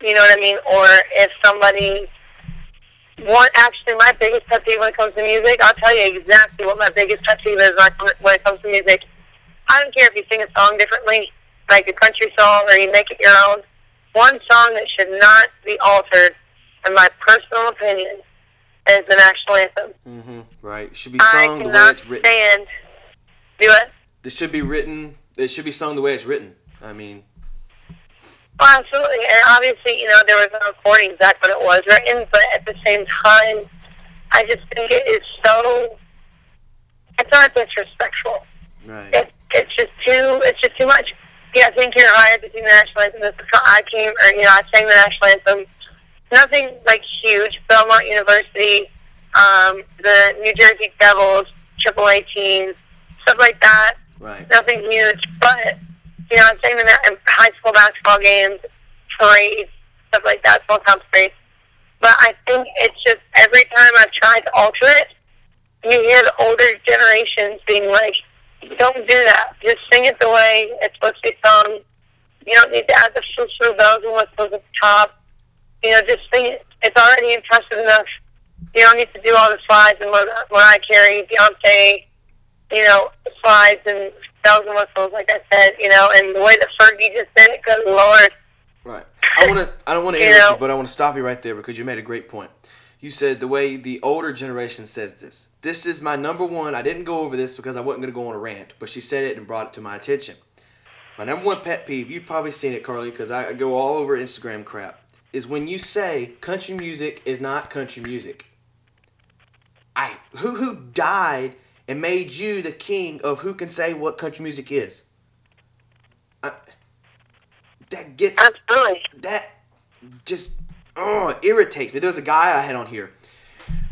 you know what I mean? Or if somebody, one actually, my biggest pet peeve when it comes to music, I'll tell you exactly what my biggest pet peeve is when it comes- when it comes to music. I don't care if you sing a song differently, like a country song, or you make it your own. One song that should not be altered, in my personal opinion, is the national anthem. Mm-hmm. Right. It should be sung the way it's written. stand. Do it. It should be written. It should be sung the way it's written. I mean, Well, absolutely, and obviously, you know, there was a recording exact when it was written, but at the same time, I just think it is so. It's not disrespectful. right. It's it's just too. It's just too much. Yeah, I think you're hired to sing the national anthem. This is how I came, or you know, I sang the national anthem. Nothing like huge. Belmont University, um, the New Jersey Devils, AAA teams, stuff like that Right. nothing huge, but you know, I'm saying in high school basketball games, parades, stuff like that, small town parades. But I think it's just every time I've tried to alter it, you hear the older generations being like, "Don't do that. Just sing it the way it's supposed to be sung." You don't need to add the frou frou bells and whistles at the top. You know, just sing it. It's already impressive enough. You don't need to do all the slides and Mar- Mariah Carey, Beyonce, you know, slides and bells and whistles, like I said, you know, and the way that Fergie just did it, good lord. Right. I want to. I don't want to interrupt you, but I want to stop you right there because you made a great point. You said the way the older generation says this. This is my number one. I didn't go over this because I wasn't going to go on a rant, but she said it and brought it to my attention. My number one pet peeve, you've probably seen it, Carly, because I go all over Instagram crap, is when you say country music is not country music. I who who died and made you the king of who can say what country music is. I, that gets Absolutely. that just oh irritates me. There was a guy I had on here.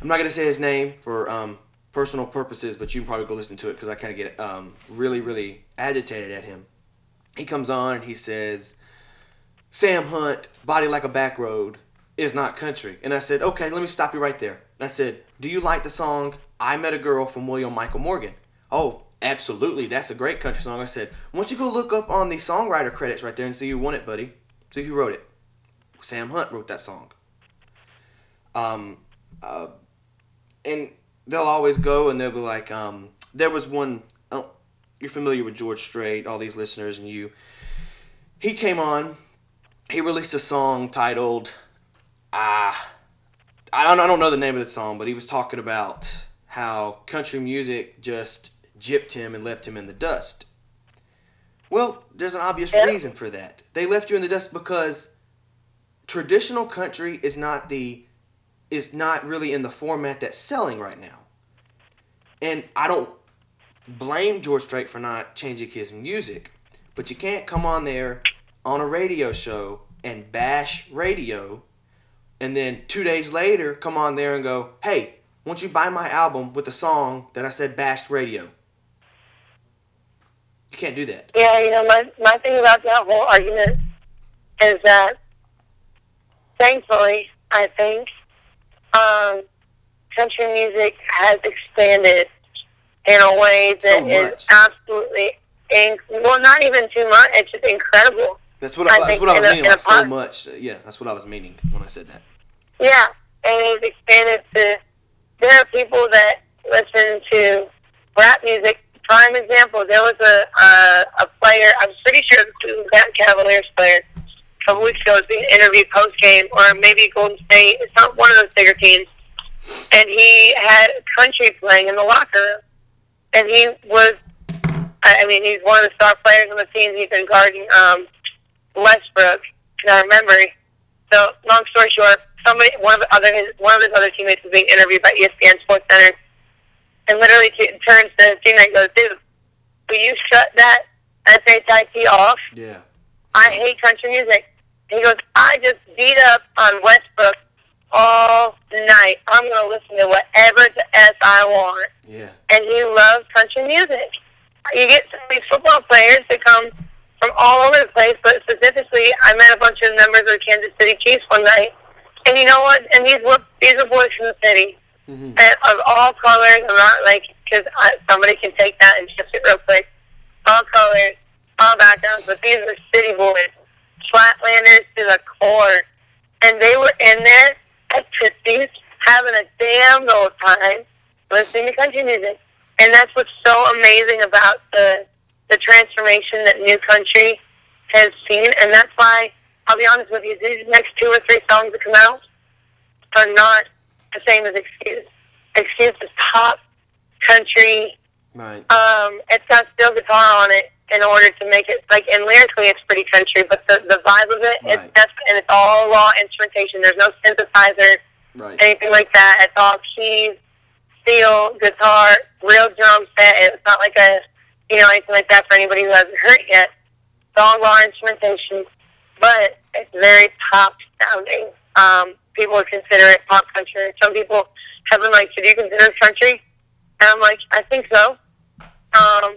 I'm not gonna say his name for um, personal purposes, but you can probably go listen to it because I kind of get um, really really agitated at him. He comes on and he says, "Sam Hunt, body like a back road, is not country." And I said, "Okay, let me stop you right there." And I said, "Do you like the song I Met a Girl from William Michael Morgan?" Oh, absolutely, that's a great country song. I said, "Why don't you go look up on the songwriter credits right there and see who won it, buddy? See who wrote it." Sam Hunt wrote that song. Um, uh, and they'll always go and they'll be like, um, there was one. Don't, you're familiar with George Strait, all these listeners, and you. He came on. He released a song titled, ah, I don't, I don't know the name of the song, but he was talking about how country music just gypped him and left him in the dust. Well, there's an obvious reason for that. They left you in the dust because traditional country is not the is not really in the format that's selling right now. And I don't blame George Strait for not changing his music, but you can't come on there on a radio show and bash radio and then 2 days later come on there and go, "Hey, won't you buy my album with the song that I said bashed radio?" You can't do that. Yeah, you know, my my thing about that whole argument is that thankfully, I think um, country music has expanded in a way that So is absolutely inc- well, not even too much. It's just incredible. That's what I, I that's what I was a- meaning like so much. Yeah, that's what I was meaning when I said that. Yeah, and it's expanded to. There are people that listen to rap music. Prime example, there was a a, a player. I'm pretty sure the Cleveland Cavaliers player a couple weeks ago was being interviewed post game, or maybe Golden State. It's not one of those bigger teams. And he had country playing in the locker room, and he was. I I mean, he's one of the star players on the team. He's been guarding um, Westbrook. And I remember so, long story short, somebody, one of the other, his, one of his other teammates was being interviewed by ESPN Sports Center, and literally t- turns to his teammate and goes, "Dude, will you shut that SHIT off? Yeah. I hate country music." He goes, "I just beat up on Westbrook all night. I'm gonna listen to whatever the s I want." Yeah. and he loves country music. You get some of these football players that come from all over the place, but specifically, I met a bunch of members of the Kansas City Chiefs one night, and you know what? And these were these are boys from the city, Mhm. and of all colors. I'm not like because somebody can take that and shift it real quick. All colors, all backgrounds, but these are city boys, flatlanders to the core, and they were in there at Trixie's having a damn old time listening to country music. And that's what's so amazing about the the transformation that new country has seen. And that's why I'll be honest with you, these next two or three songs that come out are not the same as Excuse. Excuse is pop country. Right. Um, it's got steel guitar on it in order to make it like and lyrically it's pretty country, but the the vibe of it, Right. it's that's and it's all raw instrumentation. There's no synthesizer Right. anything like that. It's all keys, steel, guitar, real drum set. It's not like a, you know, anything like that for anybody who hasn't heard it yet. It's all raw instrumentation, but it's very pop sounding. Um, people would consider it pop country. Some people have been like, should you consider it country? And I'm like, I think so. Um,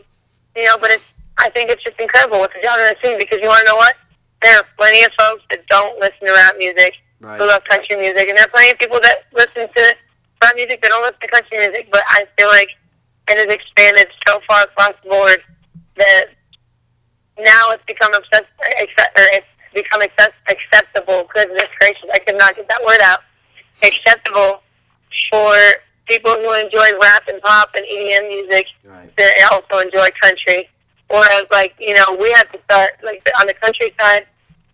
you know, but it's, I think it's just incredible what the genre is seeing because you want to know what? There are plenty of folks that don't listen to rap music Right. who love country music, and there are plenty of people that listen to rap music that don't listen to country music. But I feel like it has expanded so far across the board that now it's become obsessed, or it's become accept, acceptable. Goodness gracious, I could not get that word out. Acceptable for people who enjoy rap and pop and EDM music Right. they also enjoy country. Whereas, like, you know, we had to start, like, on the country side,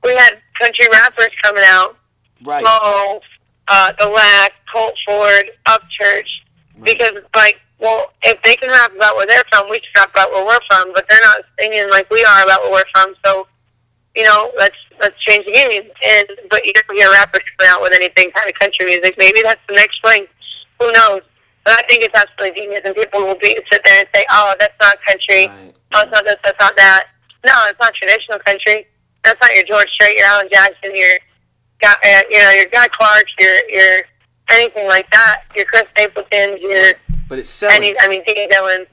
we had country rappers coming out, Right. Mo, uh, The Lack, Colt Ford, Upchurch, because like, well, if they can rap about where they're from, we should rap about where we're from, but they're not singing like we are about where we're from, so, you know, let's let's change the game. And but you don't hear rappers coming out with anything kind of country music. Maybe that's the next thing. Who knows? But I think it's absolutely genius, and people will be sit there and say, "Oh, that's not country. Right. Oh, it's not this. That's not that." No, it's not traditional country. That's not your George Strait, your Alan Jackson, your Guy, uh, you know, your Guy Clark, your your anything like that. Your Chris Stapleton, your But it's selling. any, I mean, Dean Dillon.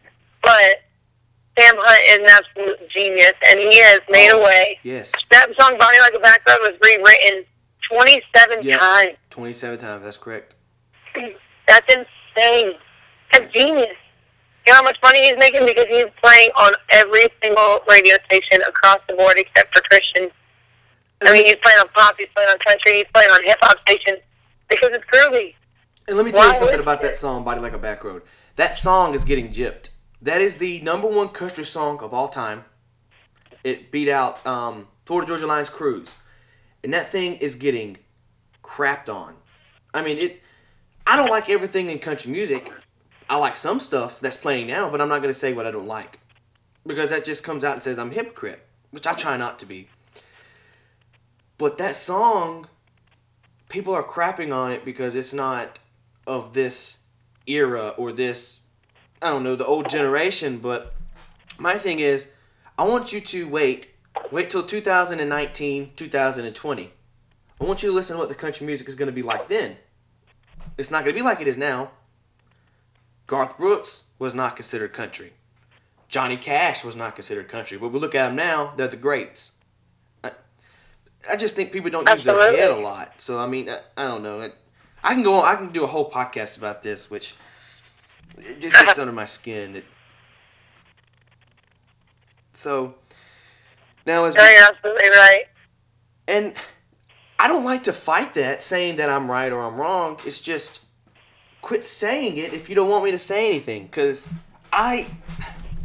But Sam Hunt is an absolute genius, and he has made a oh, way. yes. That song "Body Like a Back Road" was rewritten 27 Yep. times. 27 times. That's correct. That's insane. That's genius. You know how much money he's making because he's playing on every single radio station across the board except for Christian. I mean, he's playing on pop, he's playing on country, he's playing on hip hop stations because it's groovy. And let me tell you something about that song, Body Like a Back Road. That song is getting gypped. That is the number one country song of all time. It beat out um, Florida Georgia Line's Cruise. And that thing is getting crapped on. I mean, it. I don't like everything in country music. I like some stuff that's playing now, but I'm not going to say what I don't like. Because that just comes out and says I'm hypocrite, which I try not to be. But that song, people are crapping on it because it's not of this era or this I don't know the old generation but my thing is I want you to wait wait till 2019 2020 I want you to listen to what the country music is going to be like then. It's not going to be like it is now. Garth Brooks was not considered country. Johnny Cash was not considered country but we look at them now they're the greats. I, I just think people don't use their head a lot so I mean I, I don't know. It, I can go. On, I can do a whole podcast about this, which it just gets under my skin. It, so now as No, we, you're absolutely right. and I don't like to fight that, saying that I'm right or I'm wrong. It's just quit saying it if you don't want me to say anything, because I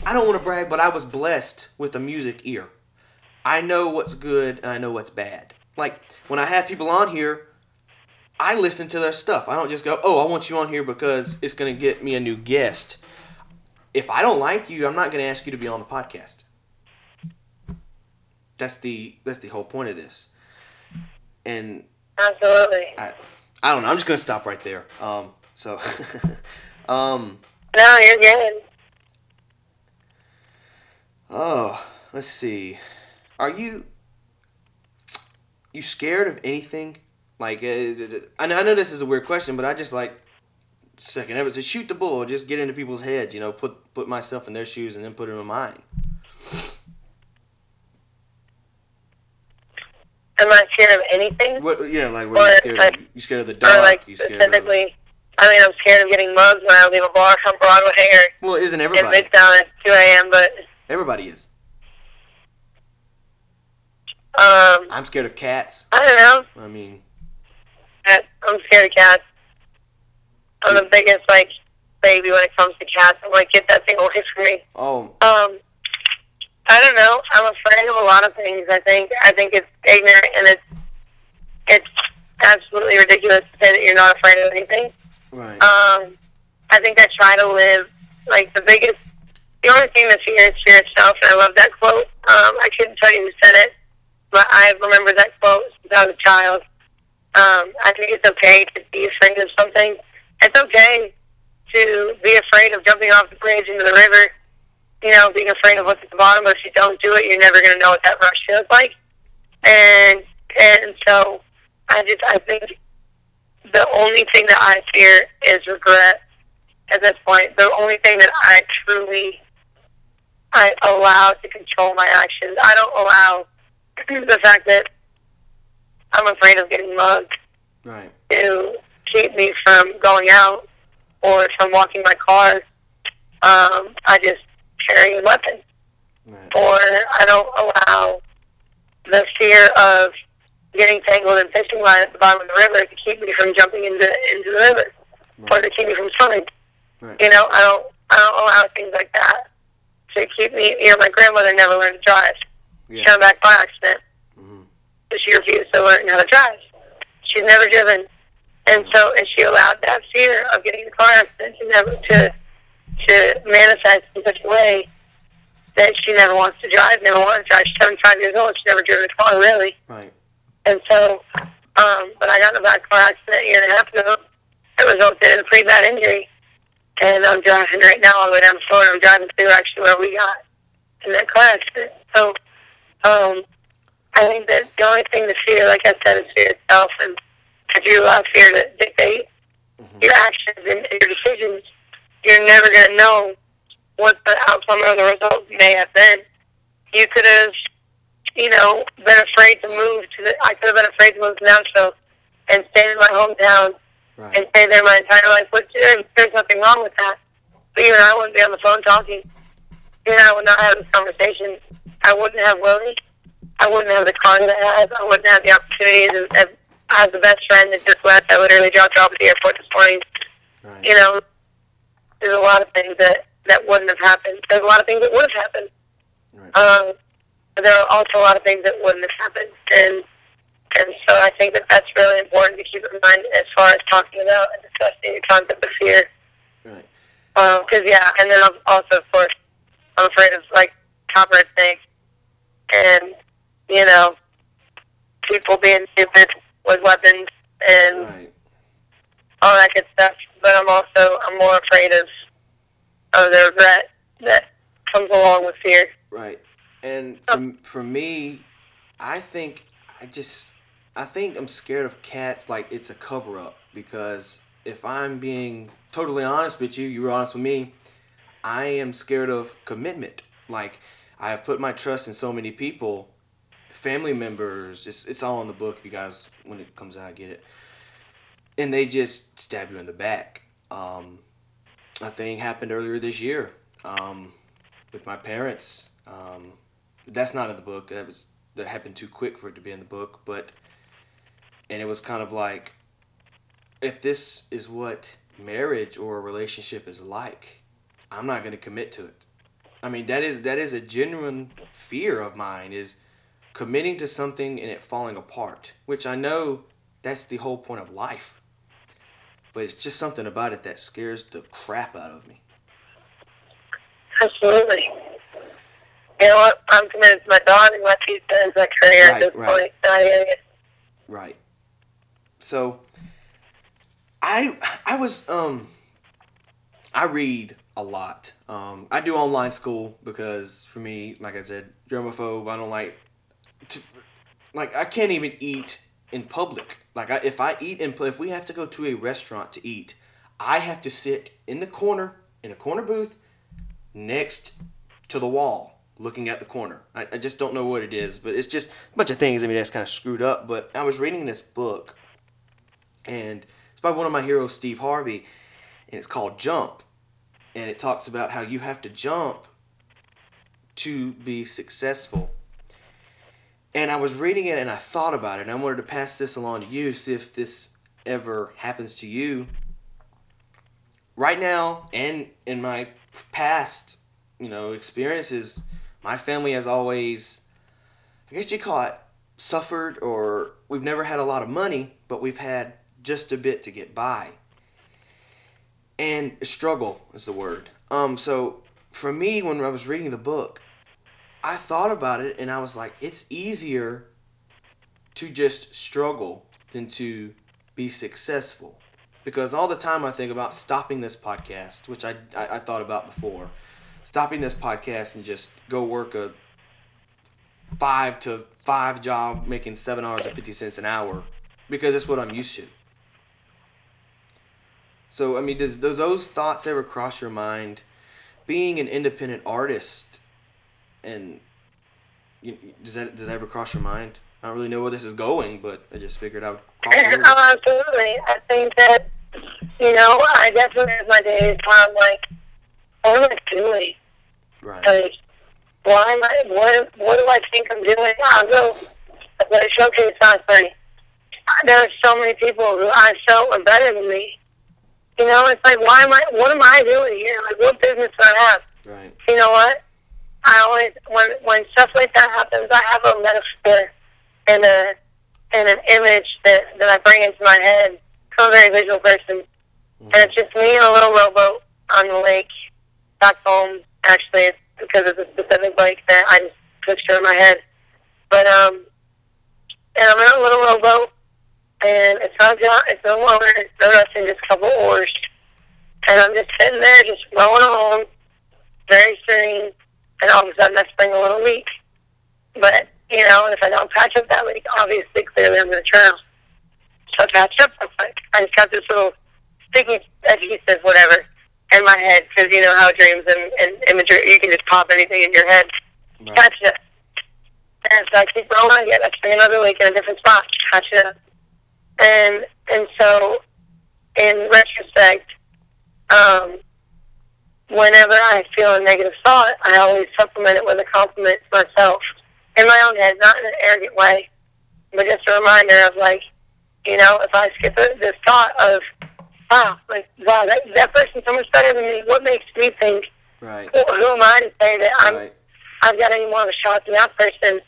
I don't want to brag, but I was blessed with a music ear. I know what's good and I know what's bad. Like when I have people on here, I listen to their stuff. I don't just go, "Oh, I want you on here because it's going to get me a new guest." If I don't like you, I'm not going to ask you to be on the podcast. That's the that's the whole point of this. And Absolutely. I I don't know. I'm just going to stop right there. Um so um No, you're good. oh, let's see. Are you you scared of anything? Like, uh, I know, I know this is a weird question, but I just like second ever to shoot the bull, just get into people's heads. You know, put put myself in their shoes and then put it in mine. Am I scared of anything? What, yeah, like, what you scared like- of? You scared of the Or dark? like you scared of? specifically, I mean, I'm scared of getting mugged when I leave a bar on Broadway or Well, isn't in everybody? Midtown at 2 a.m. But Everybody is. um, I'm scared of cats. I don't know. I mean, I- I'm scared of cats. I'm the biggest like baby when it comes to cats. I'm like, get that thing away from me. oh, Um, I don't know. I'm afraid of a lot of things. I think I think it's ignorant and it's it's absolutely ridiculous to say that you're not afraid of anything. right. Um, I think I try to live like the biggest. The only thing that fear is fear itself, and I love that quote. Um, I couldn't tell you who said it, but I remember that quote since I was a child. Um, I think it's okay to be afraid of something. It's okay to be afraid of jumping off the bridge into the river. You know, being afraid of what's at the bottom. But if you don't do it, you're never going to know what that rush feels like. And and so I just I think the only thing that I fear is regret at this point. The only thing that I truly I allow to control my actions. I don't allow the fact that I'm afraid of getting mugged right. to keep me from going out or from walking my car. Um, I just carry a weapon. Right. or I don't allow the fear of getting tangled in fishing line at the bottom of the river to keep me from jumping into into the river, right. or to keep me from swimming. Right. You know, I don't I don't allow things like that to keep me. You know, my grandmother never learned to drive. Yeah. She got back by accident. Mhm. So she refused to learn how to drive. She's never driven, and so and she allowed that fear of getting in a car accident to never to to manifest in such a way that she never wants to drive, never wanted to drive. She's 75 years old. She's never driven a car really, Right. and so. Um, but I got in a bad car accident a year and a half ago. It resulted in a pretty bad injury, and I'm driving right now all the way down to Florida. I'm driving through actually where we got in that car accident. So, um, I think that the only thing to fear, like I said, is fear itself, and if you allow fear to dictate mm-hmm. your actions and your decisions, you're never going to know what the outcome or the result may have been. You could have, you know, been afraid to move to the. I could have been afraid to move to Nashville and stay in my hometown Right. and stay there my entire life. There, there's nothing wrong with that. But you and I wouldn't be on the phone talking. You and I would not have this conversation. I wouldn't have Willie. I wouldn't have the car that I have. I wouldn't have the opportunities. And I have the best friend that just left. I literally dropped her off at the airport this morning. Right. You know, there's a lot of things that that wouldn't have happened. There's a lot of things that would have happened. Right. Um, but there are also a lot of things that wouldn't have happened. And and so I think that that's really important to keep in mind as far as talking about and discussing the concept of fear. Right. Because yeah, and then I'm also of course I'm afraid of like copyright snakes and you know people being stupid with weapons and Right. all that good stuff. But I'm also I'm more afraid of of the regret that comes along with fear. Right. And for, for me, I think I just I think I'm scared of cats like it's a cover up because if I'm being totally honest with you, you were honest with me, I am scared of commitment. Like I have put my trust in so many people, family members, it's it's all in the book if you guys when it comes out get it. And they just stab you in the back. Um a thing happened earlier this year. Um with my parents. Um, that's not in the book. That was that happened too quick for it to be in the book. But and it was kind of like, if this is what marriage or a relationship is like, I'm not going to commit to it. I mean, that is that is a genuine fear of mine is committing to something and it falling apart. Which I know that's the whole point of life. But it's just something about it that scares the crap out of me. Absolutely. You know what? I'm committed to my dog and my two sons, my career Right, at this right. point. I gotta get Right. So I I was um I read a lot. Um I do online school because for me, like I said, germaphobe, I don't like to, like I can't even eat in public. Like I, if I eat in if we have to go to a restaurant to eat, I have to sit in the corner in a corner booth next to the wall looking at the corner. I, I just don't know what it is, but it's just a bunch of things. I mean, that's kind of screwed up. But I was reading this book, and it's by one of my heroes, Steve Harvey, and it's called Jump. And it talks about how you have to jump to be successful. And I was reading it and I thought about it, and I wanted to pass this along to you, see if this ever happens to you. Right now, and in my past, you know, experiences, my family has always, I guess you call it, suffered, or we've never had a lot of money, but we've had just a bit to get by. And struggle is the word. Um, so for me, when I was reading the book, I thought about it and I was like, it's easier to just struggle than to be successful. Because all the time I think about stopping this podcast, which I, I, I thought about before, stopping this podcast and just go work a five to five job making seven dollars and fifty cents an hour because that's what I'm used to. So I mean, does, does those thoughts ever cross your mind? Being an independent artist, and you, does that does that ever cross your mind? I don't really know where this is going, but I just figured I would cross it over. oh, absolutely. I think that, you know, I definitely have my days where I'm like, what am I doing? Right. Like, why am I, what, what do I think I'm doing? I'll go a showcase last night. There are so many people who I felt were better than me. You know, it's like, why am I, what am I doing here? Like, what business do I have? Right. You know what? I always, when, when stuff like that happens, I have a metaphor and a, and an image that, that I bring into my head. I'm a very visual person. And it's just me in a little rowboat on the lake back home. Actually, it's because of the specific lake that I just picture in my head. But, um, and I'm in a little rowboat, and it's not jo- it's no longer it's no nothing, just a couple oars, and I'm just sitting there, just rowing along, very serene, and all of a sudden I spring a little leak. But you know, if I don't patch up that leak, obviously clearly I'm going to drown. So I patch up real quick. I just got this little sticky adhesive, whatever, in my head because you know how dreams and, and imagery you can just pop anything in your head. Right. Patch it. up. And so I keep rolling again. I spring another leak in a different spot. Patch it up. And and so, in retrospect, um, whenever I feel a negative thought, I always supplement it with a compliment to myself in my own head, not in an arrogant way, but just a reminder of like, you know, if I skip this thought of, wow, like, wow, that that person's so much better than me. What makes me think? Right. Who, who am I to say that I'm Right. I've got any more of a shot than that person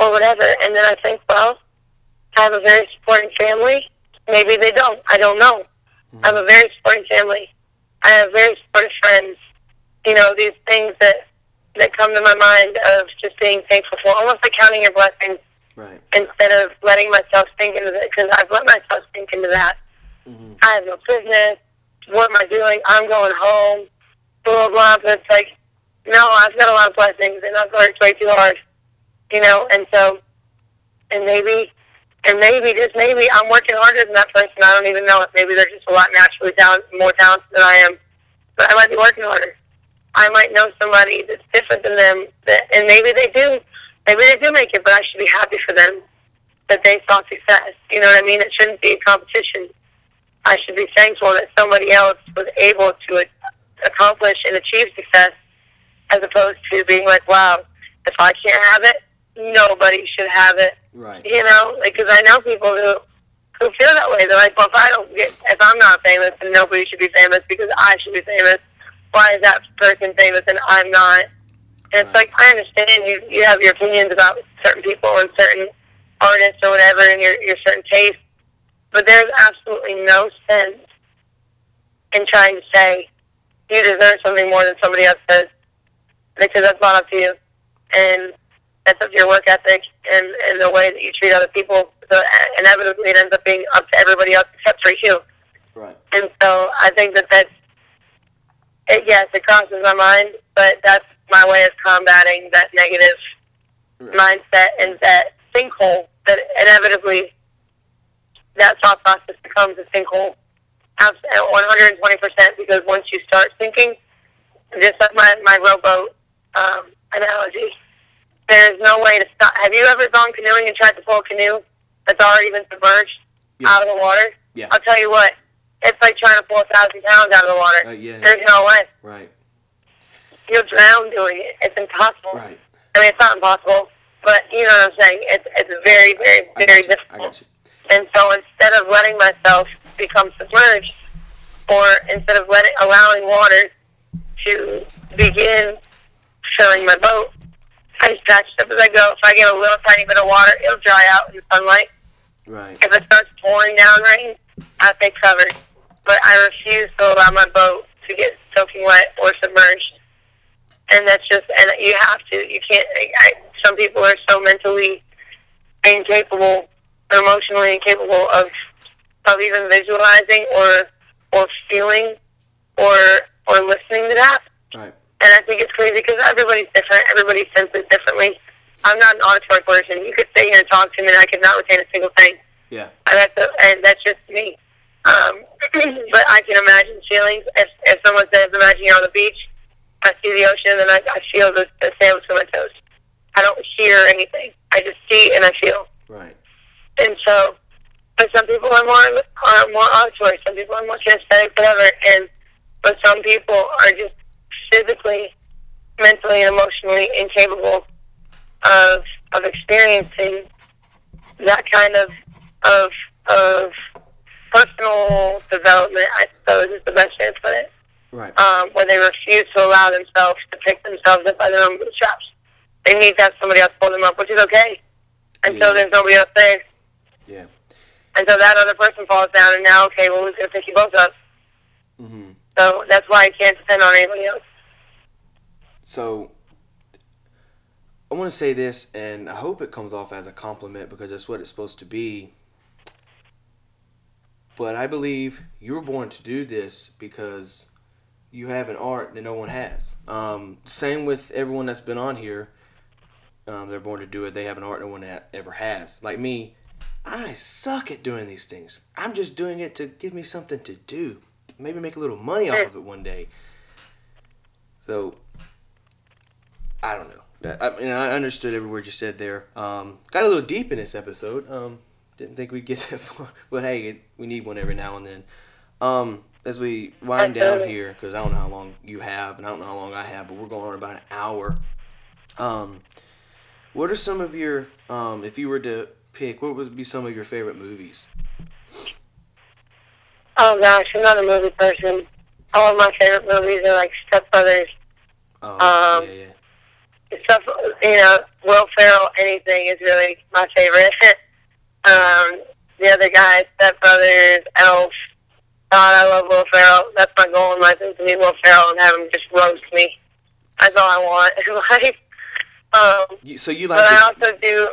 or whatever. And then I think, well, I have a very supporting family. Maybe they don't. I don't know. I have a mm-hmm. very supporting family. I have very supportive friends. You know, these things that that come to my mind of just being thankful for, almost like counting your blessings Right. instead of letting myself sink into it, because I've let myself sink into that. Mhm. I have no business. What am I doing? I'm going home. Blah, blah, blah. But it's like, no, I've got a lot of blessings, and I've worked way too hard. You know, and so, and maybe, and maybe, just maybe, I'm working harder than that person. I don't even know it. Maybe they're just a lot naturally talent, more talented than I am. But I might be working harder. I might know somebody that's different than them, that, and maybe they do. Maybe they do make it, but I should be happy for them that they saw success. You know what I mean? It shouldn't be a competition. I should be thankful that somebody else was able to accomplish and achieve success, as opposed to being like, "Wow, if I can't have it, nobody should have it." Right. You know, because I know people who who feel that way. They're like, "Well, if I don't get, if I'm not famous, then nobody should be famous because I should be famous. Why is that person famous and I'm not?" And it's Right. like I understand you you have your opinions about certain people and certain artists or whatever, and your your certain taste, but there's absolutely no sense in trying to say you deserve something more than somebody else does because that's not up to you, and that's up to your work ethic and and the way that you treat other people. So uh, inevitably, it ends up being up to everybody else except for you. Right. And so I think that that's, it, yes, it crosses my mind, but that's my way of combating that negative Right. mindset and that sinkhole that inevitably that thought process becomes a sinkhole abs- at 120% because once you start sinking, just like my, my rowboat um, analogy, there's no way to stop. Have you ever gone canoeing and tried to pull a canoe that's already been submerged Yeah. out of the water? Yeah. I'll tell you what, it's like trying to pull a thousand pounds out of the water. Uh, yeah. There's no way. Right. You'll drown doing it. It's impossible. Right. I mean, it's not impossible, but you know what I'm saying. It's it's very, very, very got you. I difficult. got you. And so instead of letting myself become submerged, or instead of letting allowing water to begin filling my boat, I it up as I go. If I get a little tiny bit of water, it'll dry out in the sunlight. Right. If it starts pouring down rain, I stay covered. But I refuse to allow my boat to get soaking wet or submerged. And that's just, and you have to. You can't. I, some people are so mentally incapable, or emotionally incapable of of even visualizing or or feeling or or listening to that. Right. And I think it's crazy because everybody's different. Everybody senses differently. I'm not an auditory person. You could sit here and talk to me, and I could not retain a single thing. Yeah. And that's a, and that's just me. Um, but I can imagine feelings. If if someone says, "Imagine you're on the beach," I see the ocean, and I, I feel the, the sand between my toes. I don't hear anything. I just see and I feel. Right. And so, but some people are more are more auditory. Some people are more kinesthetic, whatever. And but some people are just physically, mentally and emotionally incapable of of experiencing that kind of of of personal development. I suppose is the best way to put it. Right. Um, where they refuse to allow themselves to pick themselves up by their own bootstraps. They need to have somebody else pull them up, which is okay. Until Yeah. there's nobody else there. Yeah. Until that other person falls down, and now, okay, well, who's going to pick you both up? Mm-hmm. So that's why I can't depend on anybody else. So I want to say this, and I hope it comes off as a compliment because that's what it's supposed to be. But I believe you were born to do this because you have an art that no one has. Um, same with everyone that's been on here. Um, they're born to do it. They have an art no one ha- ever has. Like me, I suck at doing these things. I'm just doing it to give me something to do. Maybe make a little money off of it one day. So I don't know. I mean, I understood every word you said there. Um, got a little deep in this episode. Um, didn't think we'd get that far, but hey, it, we need one every now and then. Um, as we wind down here, because I don't know how long you have, and I don't know how long I have, but we're going on about an hour. Um, what are some of your, um, if you were to pick, what would be some of your favorite movies? Oh gosh, I'm not a movie person. All of my favorite movies are like Step Brothers, Oh, Um, yeah, yeah. Stuff. You know, Will Ferrell. Anything is really my favorite. um, the other guys, Step Brothers, Elf. God, I love Will Ferrell. That's my goal in life is to meet Will Ferrell and have him just roast me. That's all I want in life. Um, You, so you but like I also do.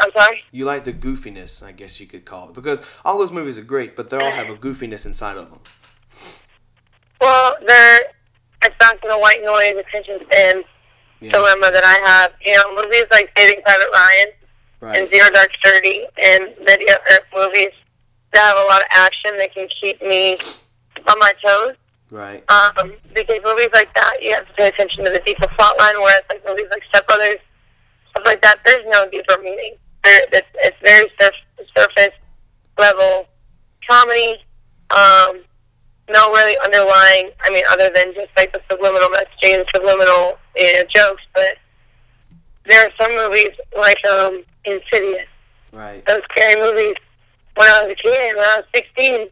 I'm sorry. you like the goofiness, I guess you could call it, because all those movies are great, but they all have a goofiness inside of them. Well, they're it's back to the white noise attention span Yeah, dilemma that I have. You know, movies like Saving Private Ryan and. Zero Dark Thirty and video uh, movies that have a lot of action that can keep me on my toes. Right. Um, because movies like that, you have to pay attention to the deeper plot line. Whereas like movies like Step Brothers, stuff like that, there's no deeper meaning. There, it's, it's very surf, surface level comedy. Um, no really underlying. I mean, other than just like the subliminal messaging and subliminal you know, jokes. But there are some movies like um, Insidious Right. those scary movies when I was a kid, when I was 16.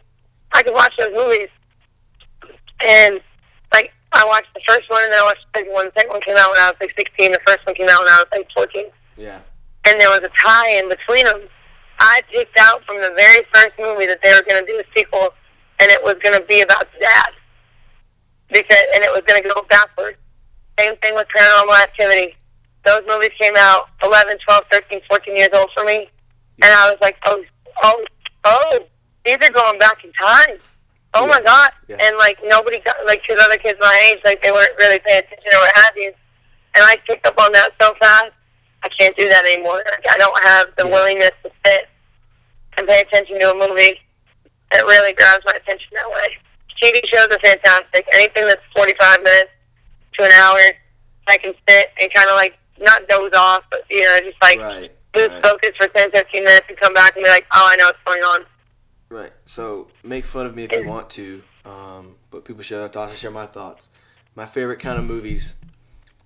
I could watch those movies. And, like, I watched the first one and then I watched the second one. The second one came out when I was like 16. The first one came out when I was like 14. Yeah. And there was a tie in between them. I picked out from the very first movie that they were going to do a sequel and it was going to be about the dad. Because, and it was going to go backwards. Same thing with Paranormal Activity. Those movies came out 11, 12, 13, 14 years old for me. And I was like, oh, oh, oh, these are going back in time. Oh my God. Yeah. And like nobody, got, like two other kids my age, like they weren't really paying attention or what have you. And I picked up on that so fast. I can't do that anymore. Like, I don't have the Yeah. willingness to sit and pay attention to a movie that really grabs my attention that way. TV shows are fantastic. Anything that's 45 minutes to an hour, I can sit and kind of like not doze off, but you know, just like Right. lose Right. focus for 10, 15 minutes and come back and be like, oh, I know what's going on. Right. So make fun of me if you want to, um, but people should have thoughts. I share my thoughts. My favorite kind of movies.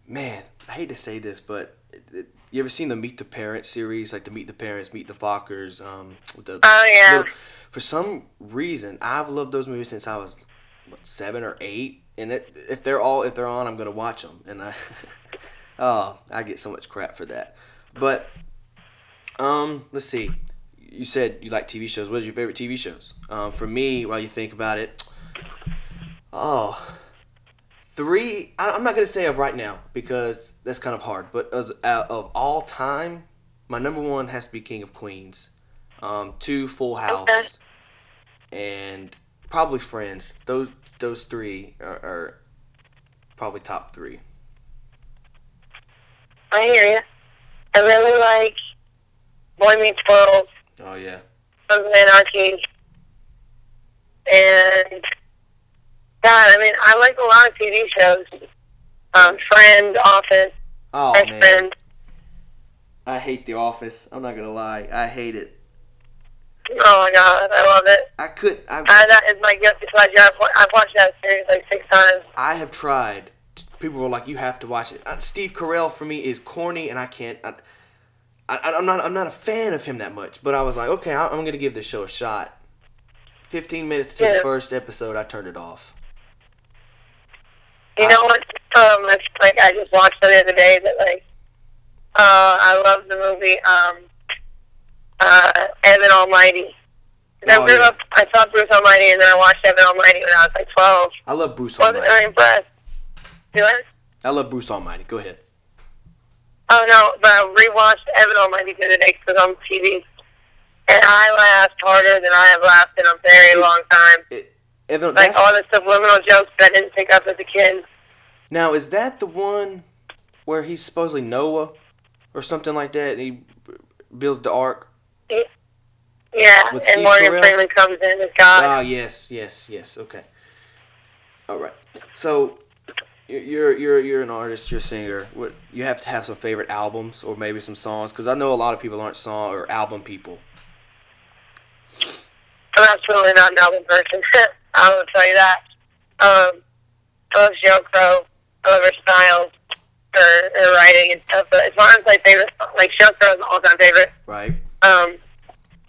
Man, I hate to say this, but it, it, you ever seen the Meet the Parents series, like the Meet the Parents, Meet the Fockers? Um, with the Oh, yeah. little- for some reason, I've loved those movies since I was what seven or eight, and it, if they're all if they're on, I'm gonna watch them, and I, oh, I get so much crap for that. But um, let's see. You said you like TV shows. What are your favorite TV shows? Um, for me, while you think about it, oh, three. I, I'm not gonna say of right now because that's kind of hard. But as out of all time, my number one has to be King of Queens. Um, two, Full House, Okay. and probably Friends. Those those three are, are probably top three. I hear you. I really like Boy Meets World, Oh yeah. Sons of Anarchy, and God, I mean, I like a lot of TV shows. Um, Friend, Office, Oh Best man. Friend. I hate The Office. I'm not gonna lie. I hate it. Oh my God, I love it. I could. I, Uh, that is my guilty pleasure. I've, I've watched that series like six times. I have tried, people were like, "You have to watch it." Uh, Steve Carell for me is corny, and I can't. I, I, I'm not. I'm not a fan of him that much. But I was like, okay, I- I'm gonna give this show a shot. Fifteen minutes to the first episode, I turned it off. You know what? Um, it's like I just watched the other day. That like, uh, I love the movie um, uh, Evan Almighty. I Oh, grew yeah. up. I saw Bruce Almighty, and then I watched Evan Almighty when I was like twelve. I love Bruce Almighty. Wasn't very impressed. Do it? I love Bruce Almighty. Go ahead. Oh no, but I rewatched Evan Almighty the other day because on TV, and I laughed harder than I have laughed in a very long time. It, Evan, Like all the subliminal jokes that I didn't pick up as a kid. now is that the one where he's supposedly Noah or something like that? And he builds the ark. Yeah, With and Steve Morgan Carell? Freeman comes in as God. Ah, yes, yes, yes. Okay. All right. So, you're you're you're an artist. You're a singer. What you have to have some favorite albums or maybe some songs because I know a lot of people aren't song or album people. I'm absolutely not an album person. I will tell you that. Um, I love Sheryl Crow. I love her style, her, her writing and stuff. But as far as my favorite, like Crow is my all-time favorite. Right. Um,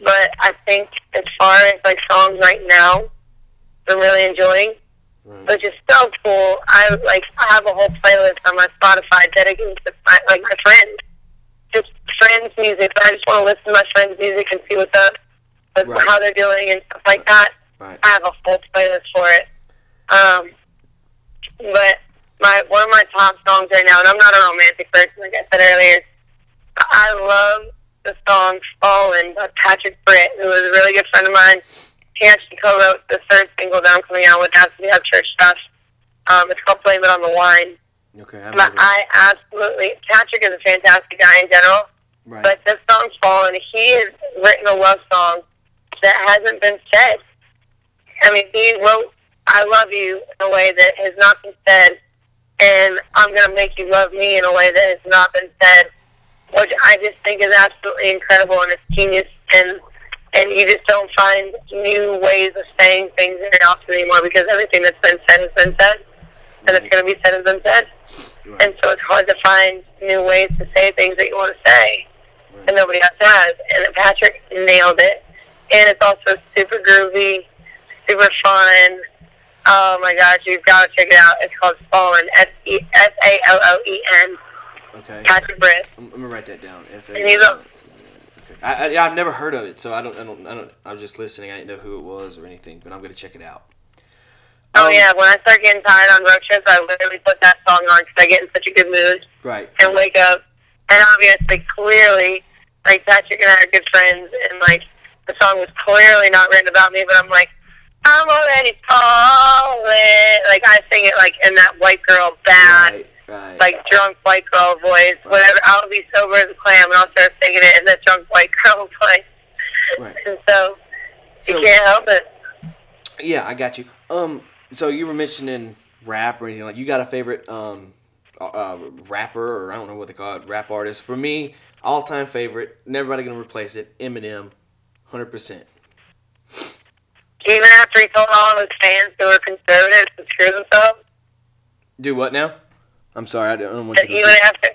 but I think as far as like songs right now, I'm really enjoying, Right. which is so cool. I like I have a whole playlist on my Spotify dedicated to my, like my friends, just friends' music. I just want to listen to my friends' music and see what's up, with Right. how they're doing and stuff like that. Right. I have a full playlist for it. Um, but my one of my top songs right now, and I'm not a romantic person, like I said earlier. I love the song "Fallen" by Patrick Britt, who is a really good friend of mine. He actually co-wrote the third single that I'm coming out with after we have church stuff. Um, it's called "Blame It on the Wine." Okay. I've But I absolutely Patrick is a fantastic guy in general. right. But this song's fallen. He has written a love song that hasn't been said. I mean, he wrote "I love you" in a way that has not been said, and "I'm gonna make you love me" in a way that has not been said, which I just think is absolutely incredible and it's genius. And and you just don't find new ways of saying things very often anymore because everything that's been said has been said, and it's gonna be said has been said. Right. And so it's hard to find new ways to say things that you want to say and nobody else has. And Patrick nailed it. And it's also super groovy, super fun. Oh my gosh, you've got to check it out. It's called Fallen. S E S A L L E N. okay. Patrick Britt. I'm, I'm gonna write that down. F And he's a- Okay. I, I yeah, I've never heard of it, so I don't I don't I don't. I was just listening. I didn't know who it was or anything, but I'm gonna check it out. Oh Um, yeah, when I start getting tired on road trips, I literally put that song on because I get in such a good mood Right. and wake up. And obviously, clearly, like Patrick and I are good friends, and like the song was clearly not written about me, but I'm like, I'm already falling. Like I sing it like in that white girl bad, Right. Right. like drunk white girl voice. Whatever. I'll be sober as a clam, and I'll start singing it in that drunk white girl voice. Right. And so, So- you can't help it. Yeah, I got you. Um, so you were mentioning rap or anything like you got a favorite um uh, uh, rapper or I don't know what they call it, rap artist. For me, all time favorite, never gonna replace it. Eminem, hundred percent. Even after he told all of his fans who were conservatives to screw themselves, Do what now? I'm sorry, I don't want you that to. even after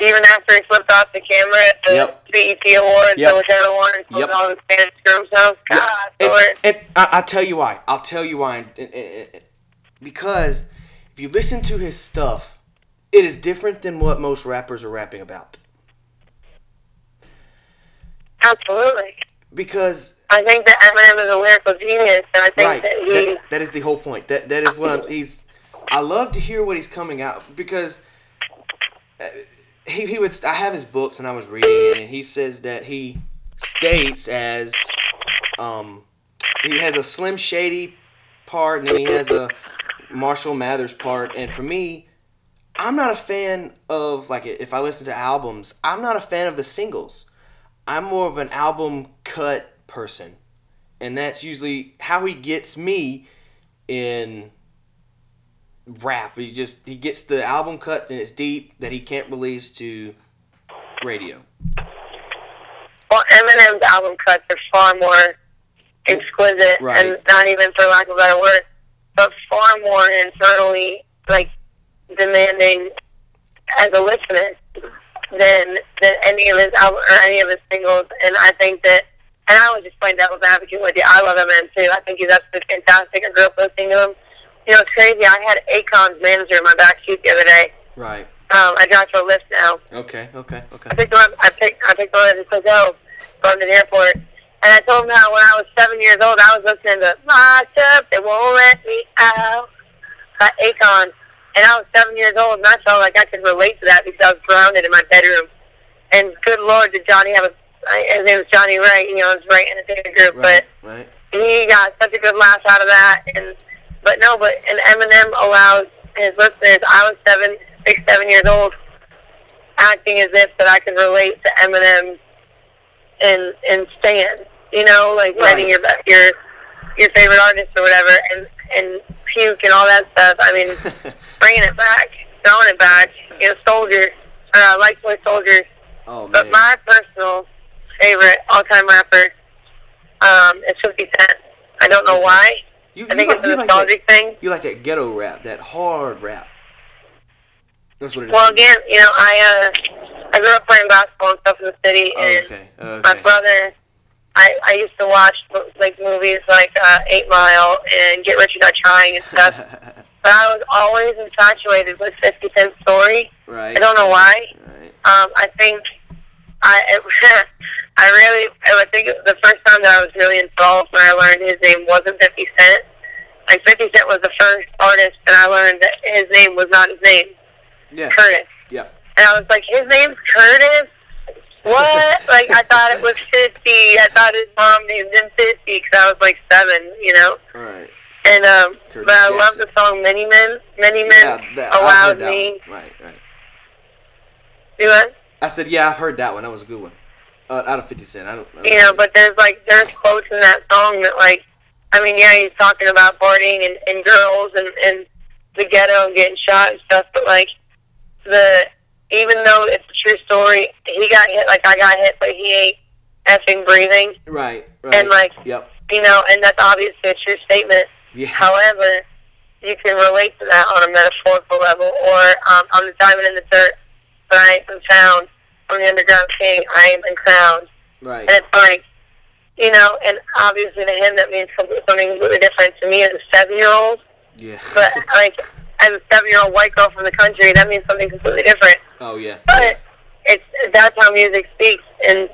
even after he flipped off the camera at the Yep. BET Awards Yep. or whichever one and told Yep. all his fans to screw themselves. God, And, Lord. and I, I'll tell you why. I'll tell you why. And- and- and- because if you listen to his stuff, it is different than what most rappers are rapping about. Absolutely. Because I think that Eminem is a lyrical genius, and I think right, that he. that, that is the whole point. That that is what I'm, he's. I love to hear what he's coming out because uh, he he would. I have his books and I was reading it, and he says that he states as um he has a Slim Shady part, and then he has a Marshall Mathers part, and for me. I'm not a fan of like if I listen to albums, I'm not a fan of the singles. I'm more of an album cut person. And that's usually how he gets me in rap. He just he gets the album cut and it's deep that he can't release to radio. Well, Eminem's album cuts are far more exquisite, Right. and not even for lack of a better word, but far more internally like demanding as a listener than than any of his album or any of his singles. And I think that, and I was just playing devil's advocate with you. I love Eminem too. I think he's absolutely fantastic. I grew up listening to him. You know, it's crazy. I had Akon's manager in my back seat the other day. Right. Um, I drive for a Lyft now. Okay. Okay. Okay. I picked him up. I picked. I picked him up at his hotel, to the airport, and I told him how when I was seven years old, I was listening to "Locked Up, They Won't Let Me Out" by Akon, and I was seven years old, and I felt like I could relate to that because I was grounded in my bedroom. And good Lord, did Johnny have a? His name was Johnny Wright. You know, his Wright Entertainment Group, Right. but Right. he got such a good laugh out of that and but no but and Eminem allows his listeners I was seven six seven years old acting as if that I could relate to Eminem and and Stan you know like Right. writing your your your favorite artist or whatever and and puke and all that stuff I mean bringing it back throwing it back you know soldier uh, I like Toy Soldiers oh but my personal favorite all-time rapper um, is 50 Cent. I don't know why. you, I think like, it's a you like nostalgic that, thing. you like that ghetto rap, that hard rap. That's what it is. Well, again, you know, I uh, I grew up playing basketball and stuff in the city, and okay. my brother, I I used to watch like movies like uh, Eight Mile and Get Rich or Die Trying and stuff. but I was always infatuated with 50 Cent's story. right. I don't know why. Right. Um, I think I it, I really I think the first time that I was really involved when I learned his name wasn't 50 Cent. Like 50 Cent was the first artist, and I learned that his name was not his name, Yeah. Curtis. Yeah. And I was like, his name's Curtis. What? like I thought it was 50. I thought his mom named him 50 because I was like seven, you know. Right. And um, Curtis but I love the song Many Men. Many Men Yeah. That, allowed me. Right. Right. Do what? I said, yeah, I've heard that one. That was a good one. Uh, out of 50 Cent. I don't, I don't you know, but there's like there's quotes in that song that like I mean, yeah, he's talking about partying and, and girls and, and the ghetto and getting shot and stuff, but like the even though it's a true story, he got hit like I got hit, but he ain't effing breathing. Right. Right. And, like- Yep. You know, and that's obviously a true statement. Yeah. However, you can relate to that on a metaphorical level or um, on the diamond in the dirt, but I ain't been found. On the underground king, I ain't been crowned. Right. And it's like, you know, and obviously to him that means something something completely different. To me as a seven year old, Yeah. but like as a seven year old white girl from the country, that means something completely different. oh yeah. But it's that's how music speaks and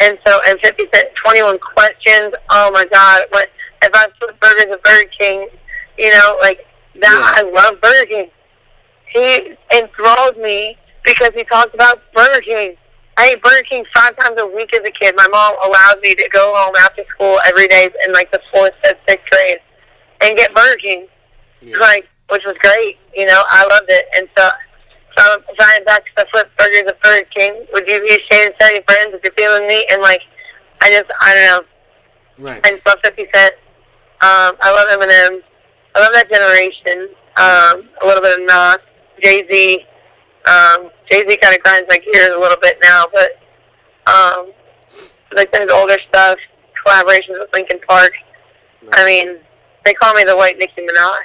and so and fifty cent twenty one questions, oh my god, what if I put burgers at Burger King, you know, like that Yeah. I love Burger King. He enthralled me because he talked about Burger King. I ate Burger King five times a week as a kid. My mom allowed me to go home after school every day in like the fourth, fifth, sixth grade and get Burger King, Yeah. like which was great. You know, I loved it. And so, so I'm trying back to the flip burgers at Burger King. Would you be ashamed to tell your friends if you're feeling me? And like, I just, I don't know. Right. I just love 50 Cent. Um, I love Eminem. I love that generation. Um, a little bit of Nas, Jay Z. Um, Jay Z kind of grinds my gears a little bit now, but um, like his older stuff, collaborations with Linkin Park. I mean, they call me the White Nicki Minaj.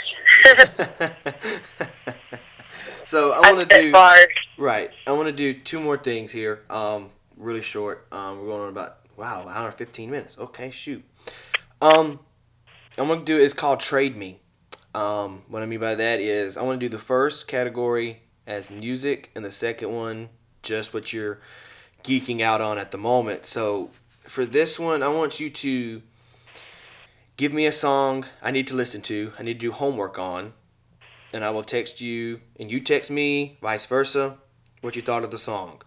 so I want to do bars. right. I want to do two more things here. Um, really short. Um, we're going on about wow, an hour and fifteen minutes. Okay, shoot. Um, I'm gonna do is called trade me. Um, what I mean by that is I want to do the first category as music, and the second one just what you're geeking out on at the moment. So for this one, I want you to give me a song I need to listen to. I need to do homework on, and I will text you, and you text me, vice versa, what you thought of the song.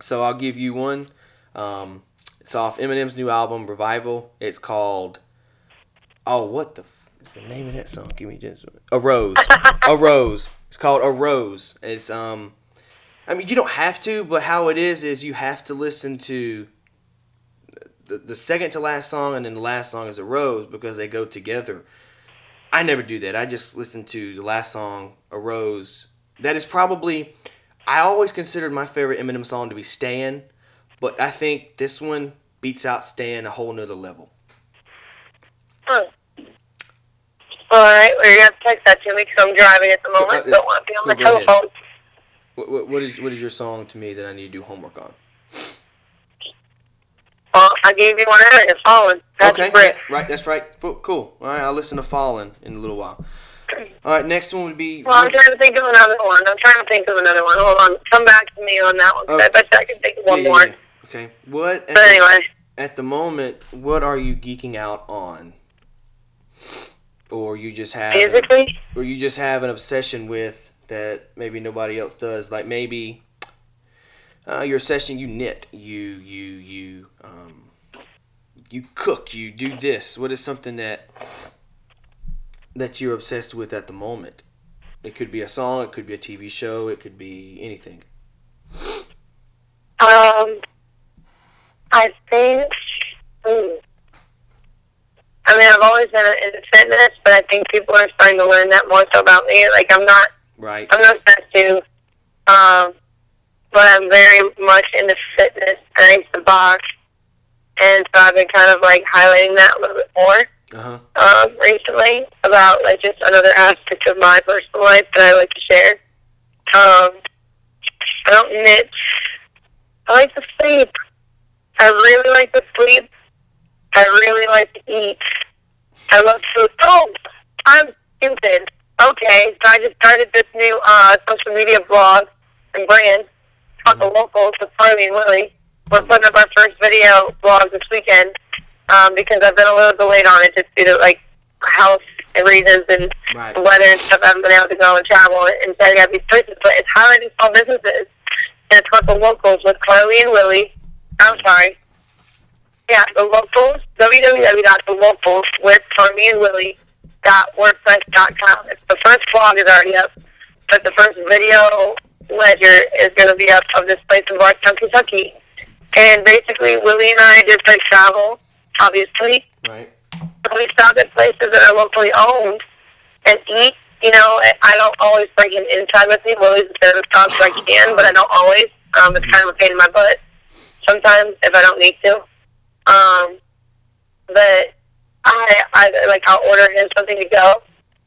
So I'll give you one. Um, it's off Eminem's new album, Revival. It's called. Oh, what the f- is the name of that song? Give me just a rose. a rose. It's called a rose. It's um. I mean, you don't have to, but how it is is you have to listen to the, the second to last song and then the last song is a rose because they go together. I never do that. I just listen to the last song, a rose. That is probably I always considered my favorite Eminem song to be Stan, but I think this one beats out Stan a whole nother level. Huh. All right, well, you have to text that to me because I'm driving at the moment. uh, Don't want to be on my ahead. telephone. What, what, what is what is your song to me that I need to do homework on? Well, I gave you one earlier. Fallen. That's okay, yeah, right, that's right. Cool. All right, I'll listen to Fallen in a little while. All right, next one would be. Well, I'm trying to think of another one. I'm trying to think of another one. Hold on. Come back to me on that one. Oh. I bet I can think of one Yeah, yeah, more. Okay. What? At But the, anyway, at the moment, what are you geeking out on? Or you just have, musically, or you just have an obsession with that maybe nobody else does. Like maybe uh, your obsession, you knit, you you you um, you cook, you do this. What is something that that you're obsessed with at the moment? It could be a song, it could be a TV show, it could be anything. um, I think. Hmm. I mean, I've always been into fitness, but I think people are starting to learn that more so about me. Like, I'm not Right. I'm not that too. Um, but I'm very much into fitness. and I used to box, and so I've been kind of like highlighting that a little bit more Uh huh. um, recently about like just another aspect of my personal life that I like to share. Um, I don't knit. I like to sleep. I really like to sleep. I really like to eat. I love food. Oh, I'm stupid. Okay, so I just started this new uh, social media blog and brand called The Locals with Carly and Willie. We're putting up our first video blog this weekend um, because I've been a little delayed on it just due to like health and reasons and Right. the weather and stuff. I haven't been able to go and travel and setting up these places, but it's highlighting small businesses and it's called The Locals with Carly and Willie. I'm sorry. Yeah, The Locals, www.thelocals with Carly and Willie dot wordpress.com. It's the first blog is already up, but the first video ledger is going to be up of this place in Bardstown, Kentucky. And basically, Willie and I just like travel, obviously. Right. We stop at places that are locally owned and eat. You know, I don't always bring him inside with me. Willie's the service dog, so I can, but I don't always. Um, it's kind of a pain in my butt sometimes if I don't need to. Um, but I, I like I'll order him something to go,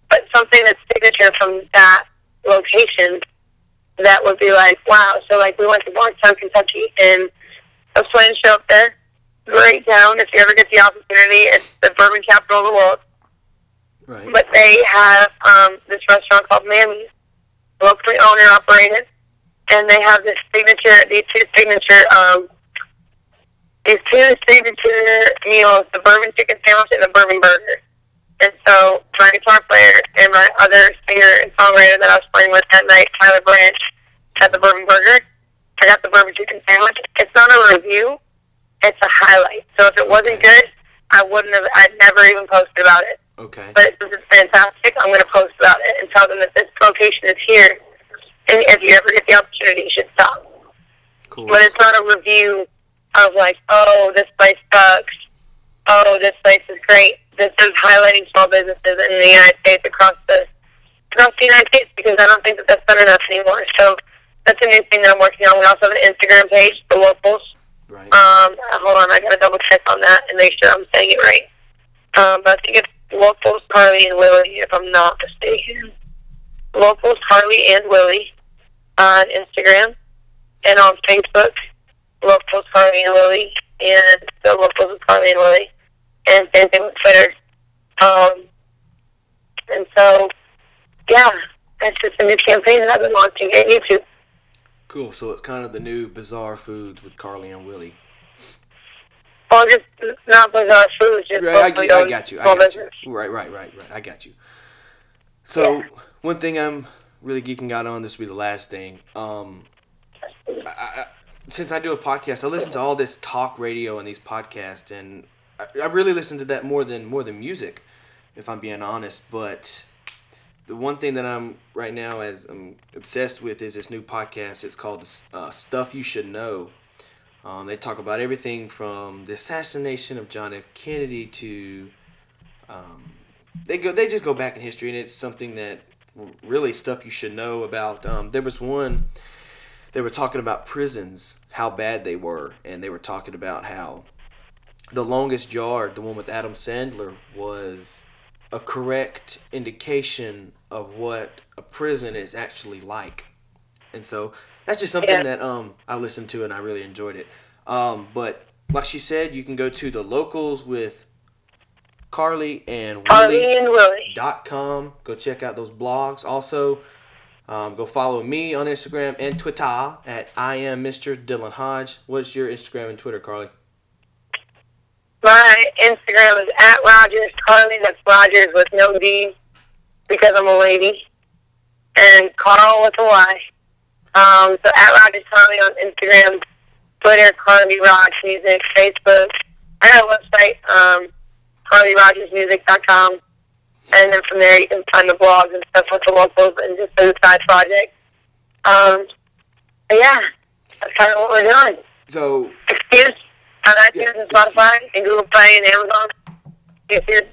but something that's signature from that location that would be like, wow. So like we went to Bardstown, Kentucky, and I was planning to show up there. Great town. If you ever get the opportunity, it's the bourbon capital of the world. Right. But they have um, this restaurant called Mammy's, locally owned and operated, and they have this signature, these two signature, um, these two signature meals: the bourbon chicken sandwich and the bourbon burger. And so my guitar player and my other singer and songwriter that I was playing with that night, Tyler Branch, had the bourbon burger. I got the bourbon chicken sandwich. It's not a review; it's a highlight. So if it wasn't good, I wouldn't have. I'd never even posted about it Okay. but this is fantastic. I'm going to post about it and tell them that this location is here. And if you ever get the opportunity, you should stop. Cool. But it's not a review of like, oh, this place sucks. Oh, this place is great. This is highlighting small businesses in the United States across the across the United States because I don't think that that's done enough anymore. So that's a new thing that I'm working on. We also have an Instagram page, the locals. Right. Um, hold on, I gotta double check on that and make sure I'm saying it right. Um, but I think it's Locals Carly and Willie, if I'm not mistaken. Locals Carly and Willie on Instagram and on Facebook. Locals Carly and Willie and the with Carly and Willie, and thing with Twitter. Um, and so, yeah, that's just a new campaign that I've been launching at YouTube. Cool. So it's kind of the new bizarre foods with Carly and Willie. Well, just not bizarre foods, just Right. I, get- I got you. I got you. Right. Right. Right. Right. I got you. So Yeah. one thing I'm really geeking out on. This will be the last thing. Um, I, I, since I do a podcast, I listen to all this talk radio and these podcasts, and I, I really listen to that more than more than music, if I'm being honest. But the one thing that I'm right now as I'm obsessed with is this new podcast. It's called uh, Stuff You Should Know. Um, they talk about everything from the assassination of John F. Kennedy to um, they go they just go back in history, and it's something that really stuff you should know about. Um, there was one they were talking about prisons, how bad they were, and they were talking about how the longest yard, the one with Adam Sandler, was a correct indication of what a prison is actually like. And so that's just something Yeah. that um I listened to and I really enjoyed it. Um, but like she said, you can go to the locals with Carly and Willie and Willie. dot com. Go check out those blogs. Also, um, go follow me on Instagram and Twitter at I am Mr. Dylan Hodge. What's your Instagram and Twitter, Carly? My Instagram is at Rogers Carly. That's Rogers with no D because I'm a lady. And Carl with a Y. Um, so at Rogers Carly on Instagram, Twitter, Carly Rogers Music, Facebook. I have a website, um, CarlyRogersMusic.com. And then from there you can find the blogs and stuff with the locals and just the side project. Um, but yeah, that's kind of what we're doing. So Excuse on iTunes Yeah, and Spotify and Google Play and Amazon. Excuse.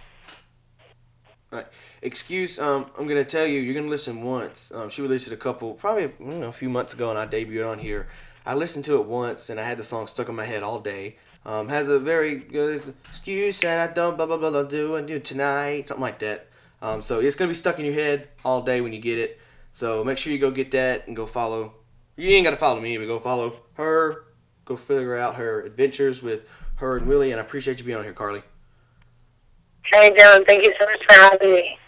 Right. Excuse, um, I'm gonna tell you, you're gonna listen once. Um, she released it a couple, probably you know, a few months ago, and I debuted on here. I listened to it once, and I had the song stuck in my head all day. Um, has a very good excuse that I don't blah blah blah blah do and do tonight, something like that. Um, so it's gonna be stuck in your head all day when you get it. So make sure you go get that and go follow. You ain't gotta follow me, but go follow her. Go figure out her adventures with her and Willie. And I appreciate you being on here, Carly. Hey, Dylan, thank you so much for having me.